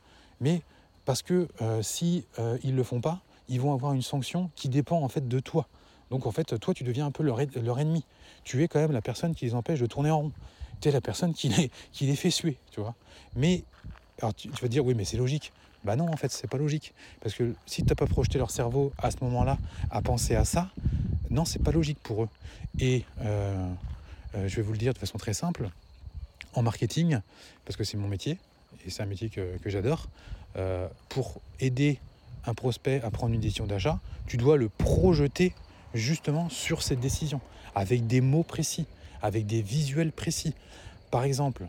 mais parce que si ils le font pas, ils vont avoir une sanction qui dépend en fait de toi. Donc en fait, toi, tu deviens un peu leur, leur, ennemi. Tu es quand même la personne qui les empêche de tourner en rond. Tu es la personne qui les, qui les fait suer, tu vois. Mais, alors tu, vas dire, oui, mais c'est logique. Bah non, en fait, c'est pas logique. Parce que si tu n'as pas projeté leur cerveau à ce moment-là à penser à ça, non, c'est pas logique pour eux. Et euh, euh, je vais vous le dire de façon très simple. En marketing, parce que c'est mon métier, et c'est un métier que, j'adore, euh, pour aider un prospect à prendre une décision d'achat, tu dois le projeter justement sur cette décision, avec des mots précis, avec des visuels précis. Par exemple,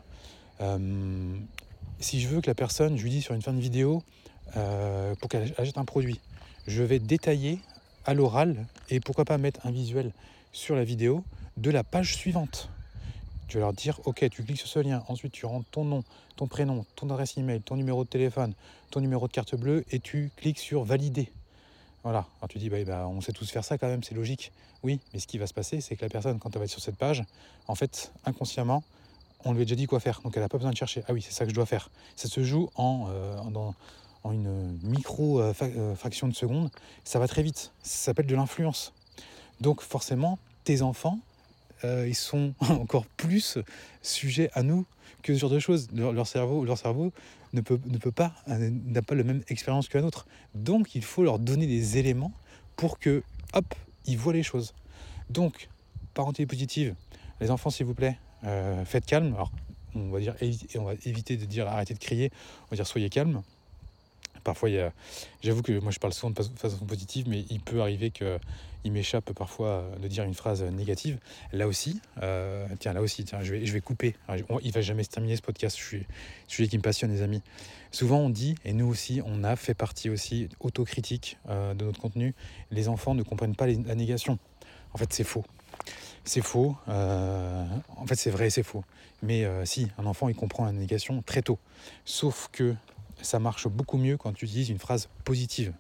si je veux que la personne, je lui dis sur une fin de vidéo, euh, pour qu'elle achète un produit, je vais détailler à l'oral et pourquoi pas mettre un visuel sur la vidéo de la page suivante. Tu vas leur dire, ok, tu cliques sur ce lien, ensuite tu rentres ton nom, ton prénom, ton adresse email, ton numéro de téléphone, ton numéro de carte bleue et tu cliques sur valider. Voilà. Alors tu dis, bah, bah, on sait tous faire ça quand même, c'est logique. Oui, mais ce qui va se passer, c'est que la personne, quand elle va être sur cette page, en fait, inconsciemment, on lui a déjà dit quoi faire. Donc elle n'a pas besoin de chercher. Ah oui, c'est ça que je dois faire. Ça se joue en, euh, une micro euh, euh, fraction de seconde. Ça va très vite. Ça s'appelle de l'influence. Donc forcément, tes enfants, ils sont encore plus sujets à nous que ce genre de choses. Leur, cerveau, leur cerveau ne peut, ne peut pas, n'a pas la même expérience qu'un autre. Donc il faut leur donner des éléments pour que, hop, ils voient les choses. Donc, parenté positive, les enfants s'il vous plaît, euh, faites calme. Alors, on va dire, on va éviter de dire arrêtez de crier, on va dire soyez calme. Parfois, j'avoue que moi je parle souvent de façon positive, mais il peut arriver qu'il m'échappe parfois de dire une phrase négative. Là aussi, euh, tiens, là aussi, tiens, je vais, je vais couper. il va jamais se terminer ce podcast. Je suis sujet qui me passionne, les amis. Souvent, on dit, et nous aussi, on a fait partie aussi autocritique euh, de notre contenu. Les enfants ne comprennent pas la négation. En fait, c'est faux. C'est faux. Euh, en fait, c'est vrai, c'est faux. Mais si, un enfant, il comprend la négation très tôt. Sauf que ça marche beaucoup mieux quand tu utilises une phrase positive.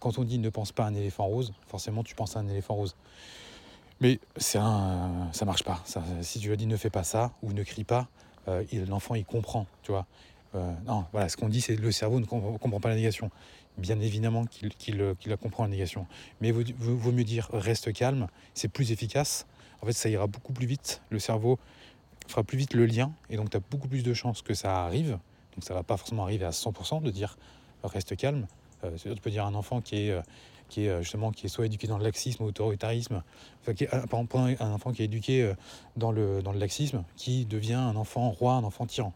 Quand on dit ne pense pas à un éléphant rose, forcément tu penses à un éléphant rose. Mais c'est un, ça marche pas. si tu lui dis ne fais pas ça ou ne crie pas, euh, l'enfant il comprend, tu vois. Euh, non, voilà, ce qu'on dit, c'est le cerveau ne comprend, pas la négation. Bien évidemment qu'il la comprend la négation. Mais il vaut, mieux dire reste calme, c'est plus efficace. En fait, ça ira beaucoup plus vite. Le cerveau fera plus vite le lien et donc tu as beaucoup plus de chances que ça arrive donc ça ne va pas forcément arriver à 100% de dire reste calme, tu peux dire un enfant qui est, qui est justement qui est soit éduqué dans le laxisme ou l'autoritarisme, enfin, par exemple, un enfant qui est éduqué dans le, dans le laxisme, qui devient un enfant roi, un enfant tyran.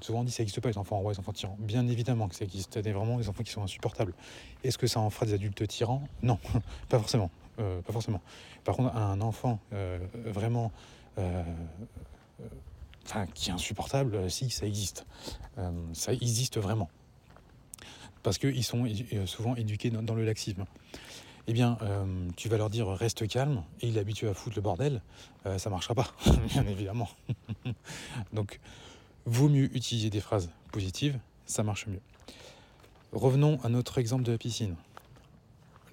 souvent on dit que ça n'existe pas les enfants rois, les enfants tyrans. Bien évidemment que ça existe. A vraiment des enfants qui sont insupportables. Est-ce que ça en fera des adultes tyrans? Non, pas forcément. Pas forcément. Par contre, un enfant vraiment enfin, qui est insupportable, euh, si ça existe. Euh, ça existe vraiment. Parce qu'ils sont euh, souvent éduqués dans, le laxisme. Eh bien, tu vas leur dire reste calme et il est habitué à foutre le bordel, ça marchera pas, bien évidemment. Donc, vaut mieux utiliser des phrases positives, ça marche mieux. Revenons à notre exemple de la piscine.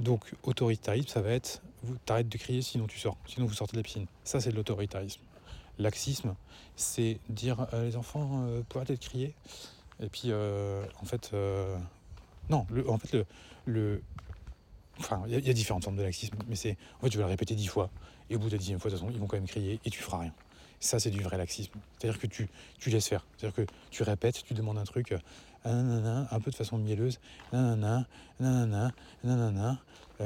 Donc, autoritarisme, ça va être t'arrêtes de crier sinon tu sors, sinon vous sortez de la piscine. Ça, c'est de l'autoritarisme. Laxisme, c'est dire euh, les enfants, euh, pour arrêter de crier. Et puis, euh, en fait, non, le, en fait, le. le enfin, il y, a différentes formes de laxisme, mais c'est. En fait, tu vas le répéter dix fois, et au bout de la dixième fois, de toute façon, ils vont quand même crier, et tu feras rien. Ça, c'est du vrai laxisme. C'est-à-dire que tu, tu laisses faire. C'est-à-dire que tu répètes, tu demandes un truc, un peu de façon mielleuse, nanana, nanana, nanana,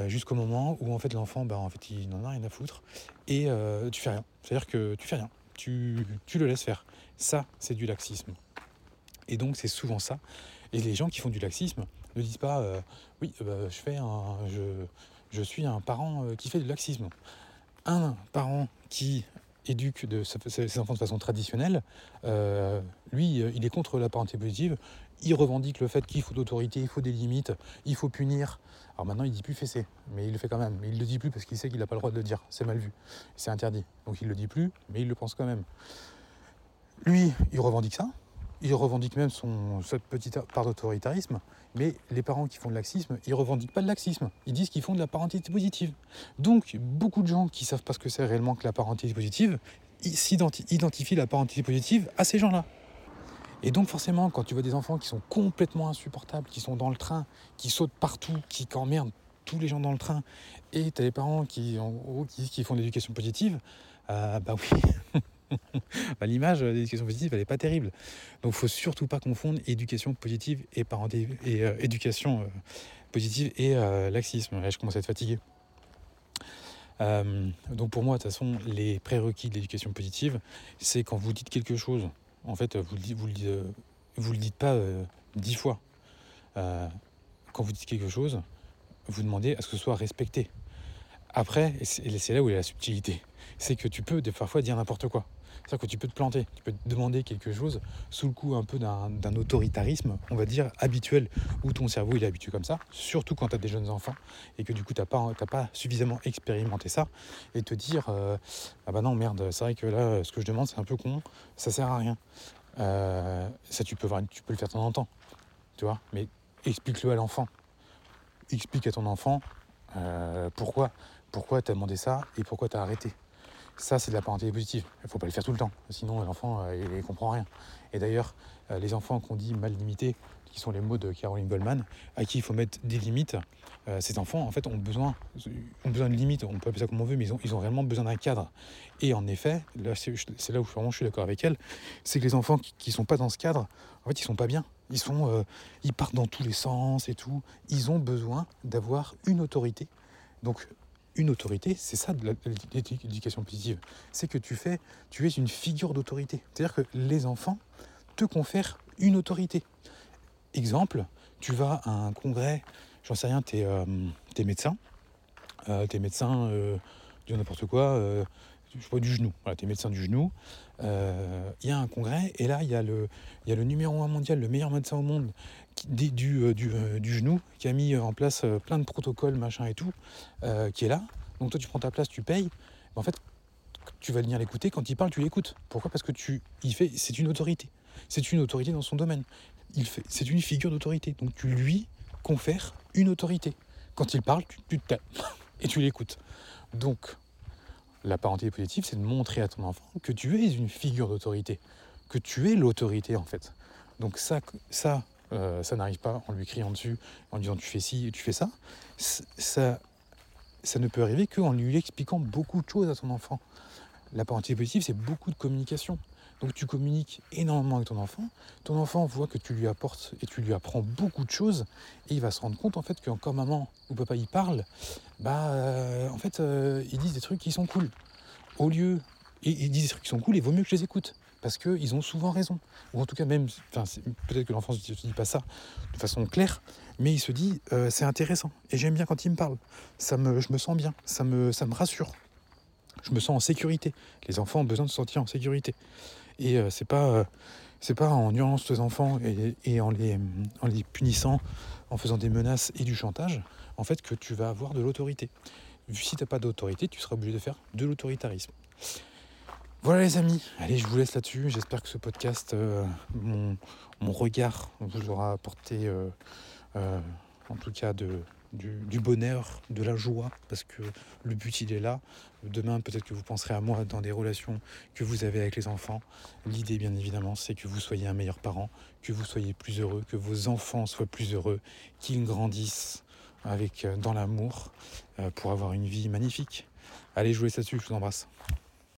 jusqu'au moment où en fait l'enfant, bah, en fait, il n'en a rien à foutre, et tu fais rien. C'est-à-dire que tu fais rien tu, le laisses faire. Ça, c'est du laxisme. Et donc, c'est souvent ça. Et les gens qui font du laxisme ne disent pas euh, Oui, euh, bah, je, fais un, je, suis un parent euh, qui fait du laxisme. Un parent qui éduque de ses enfants de façon traditionnelle, lui, il est contre la parenté positive. Il revendique le fait qu'il faut d'autorité, il faut des limites, il faut punir. Alors maintenant, il dit plus fessé, mais il le fait quand même. Mais il le dit plus parce qu'il sait qu'il n'a pas le droit de le dire. C'est mal vu, c'est interdit. Donc il le dit plus, mais il le pense quand même. Lui, il revendique ça. Il revendique même son, cette petite part d'autoritarisme, mais les parents qui font de laxisme, ils revendiquent pas de laxisme. Ils disent qu'ils font de la parentalité positive. Donc, beaucoup de gens qui savent pas ce que c'est réellement que la parentalité positive, identifient la parentalité positive à ces gens-là. Et donc forcément, quand tu vois des enfants qui sont complètement insupportables, qui sont dans le train, qui sautent partout, qui emmerdent tous les gens dans le train, et tu as les parents qui, en qui, qui font l'éducation positive, euh, bah oui, bah, l'image de l'éducation positive, elle n'est pas terrible. Donc faut surtout pas confondre éducation positive et, et euh, éducation euh, positive et laxisme. je commence à être fatigué. donc pour moi, de toute façon, les prérequis de l'éducation positive, c'est quand vous dites quelque chose en fait, vous ne le dites pas euh, dix fois. Euh, quand vous dites quelque chose, vous demandez à ce que ce soit respecté. Après, c'est là où est la subtilité, c'est que tu peux parfois dire n'importe quoi. C'est-à-dire que tu peux te planter, tu peux te demander quelque chose sous le coup un peu d'un autoritarisme, on va dire, habituel, où ton cerveau il est habitué comme ça, surtout quand tu as des jeunes enfants et que du coup tu n'as pas, pas suffisamment expérimenté ça, et te dire euh, Ah bah non, merde, c'est vrai que là, ce que je demande c'est un peu con, ça sert à rien. Euh, ça, tu peux, le faire de temps en temps, tu vois, mais explique-le à l'enfant. Explique à ton enfant euh, pourquoi, pourquoi tu as demandé ça et pourquoi tu as arrêté. Ça, c'est de la parenté positive. Il ne faut pas le faire tout le temps, sinon l'enfant, euh, ne comprend rien. Et d'ailleurs, euh, les enfants qu'on dit mal limités, qui sont les mots de Caroline Goldman, à qui il faut mettre des limites, euh, ces enfants, en fait, ont besoin, ont besoin de limites. On peut appeler ça comme on veut, mais ils ont, ils ont réellement besoin d'un cadre. Et en effet, c'est là où je suis d'accord avec elle, c'est que les enfants qui ne sont pas dans ce cadre, en fait, ils sont pas bien. Ils, sont, ils partent dans tous les sens et tout. Ils ont besoin d'avoir une autorité. Donc, une autorité, c'est ça de l'éducation positive. C'est que tu fais, tu es une figure d'autorité. C'est-à-dire que les enfants te confèrent une autorité. Exemple, tu vas à un congrès, j'en sais rien, tu es, euh, médecin, euh, tu es médecin, euh, n'importe quoi, euh, je sais du genou, voilà, tu es médecin du genou, il y a un congrès, et là, il y, y a le numéro un mondial, le meilleur médecin au monde du, du, du, genou, qui a mis en place plein de protocoles, machin et tout, qui est là. Donc toi, tu prends ta place, tu payes. en fait, tu vas venir l'écouter. Quand il parle, tu l'écoutes. Pourquoi? Parce que tu, il fait, c'est une autorité. C'est une autorité dans son domaine. Il fait, c'est une figure d'autorité. Donc tu lui confères une autorité. Quand il parle, tu, tu tais et tu l'écoutes. Donc, la parenté positive, c'est de montrer à ton enfant que tu es une figure d'autorité, que tu es l'autorité en fait. Donc ça, ça, euh, ça n'arrive pas en lui criant dessus, en disant tu fais ci et tu fais ça. Ça, ça ne peut arriver qu'en lui expliquant beaucoup de choses à ton enfant. La parenté positive, c'est beaucoup de communication. Donc tu communiques énormément avec ton enfant. Ton enfant voit que tu lui apportes et tu lui apprends beaucoup de choses. Et il va se rendre compte en fait que quand maman ou papa y parle, bah euh, en fait euh, ils disent des trucs qui sont cool. Au lieu, ils disent des trucs qui sont cool, il vaut mieux que je les écoute parce qu'ils ont souvent raison. Ou en tout cas, même, peut-être que l'enfant ne se dit pas ça de façon claire, mais il se dit euh, c'est intéressant et j'aime bien quand il me parle. Ça me, je me sens bien, ça me, ça me rassure. Je me sens en sécurité. Les enfants ont besoin de se sentir en sécurité. Et euh, c'est pas, euh, pas en nuance les enfants et, en, les, en les punissant, en faisant des menaces et du chantage, en fait, que tu vas avoir de l'autorité. Si tu n'as pas d'autorité, tu seras obligé de faire de l'autoritarisme. Voilà les amis, allez je vous laisse là-dessus. J'espère que ce podcast, euh, mon, regard vous aura apporté euh, euh, en tout cas du, bonheur, de la joie, parce que le but il est là. Demain peut-être que vous penserez à moi dans des relations que vous avez avec les enfants. L'idée bien évidemment c'est que vous soyez un meilleur parent, que vous soyez plus heureux, que vos enfants soient plus heureux, qu'ils grandissent avec, dans l'amour pour avoir une vie magnifique. Allez, je vous laisse là-dessus, je vous embrasse.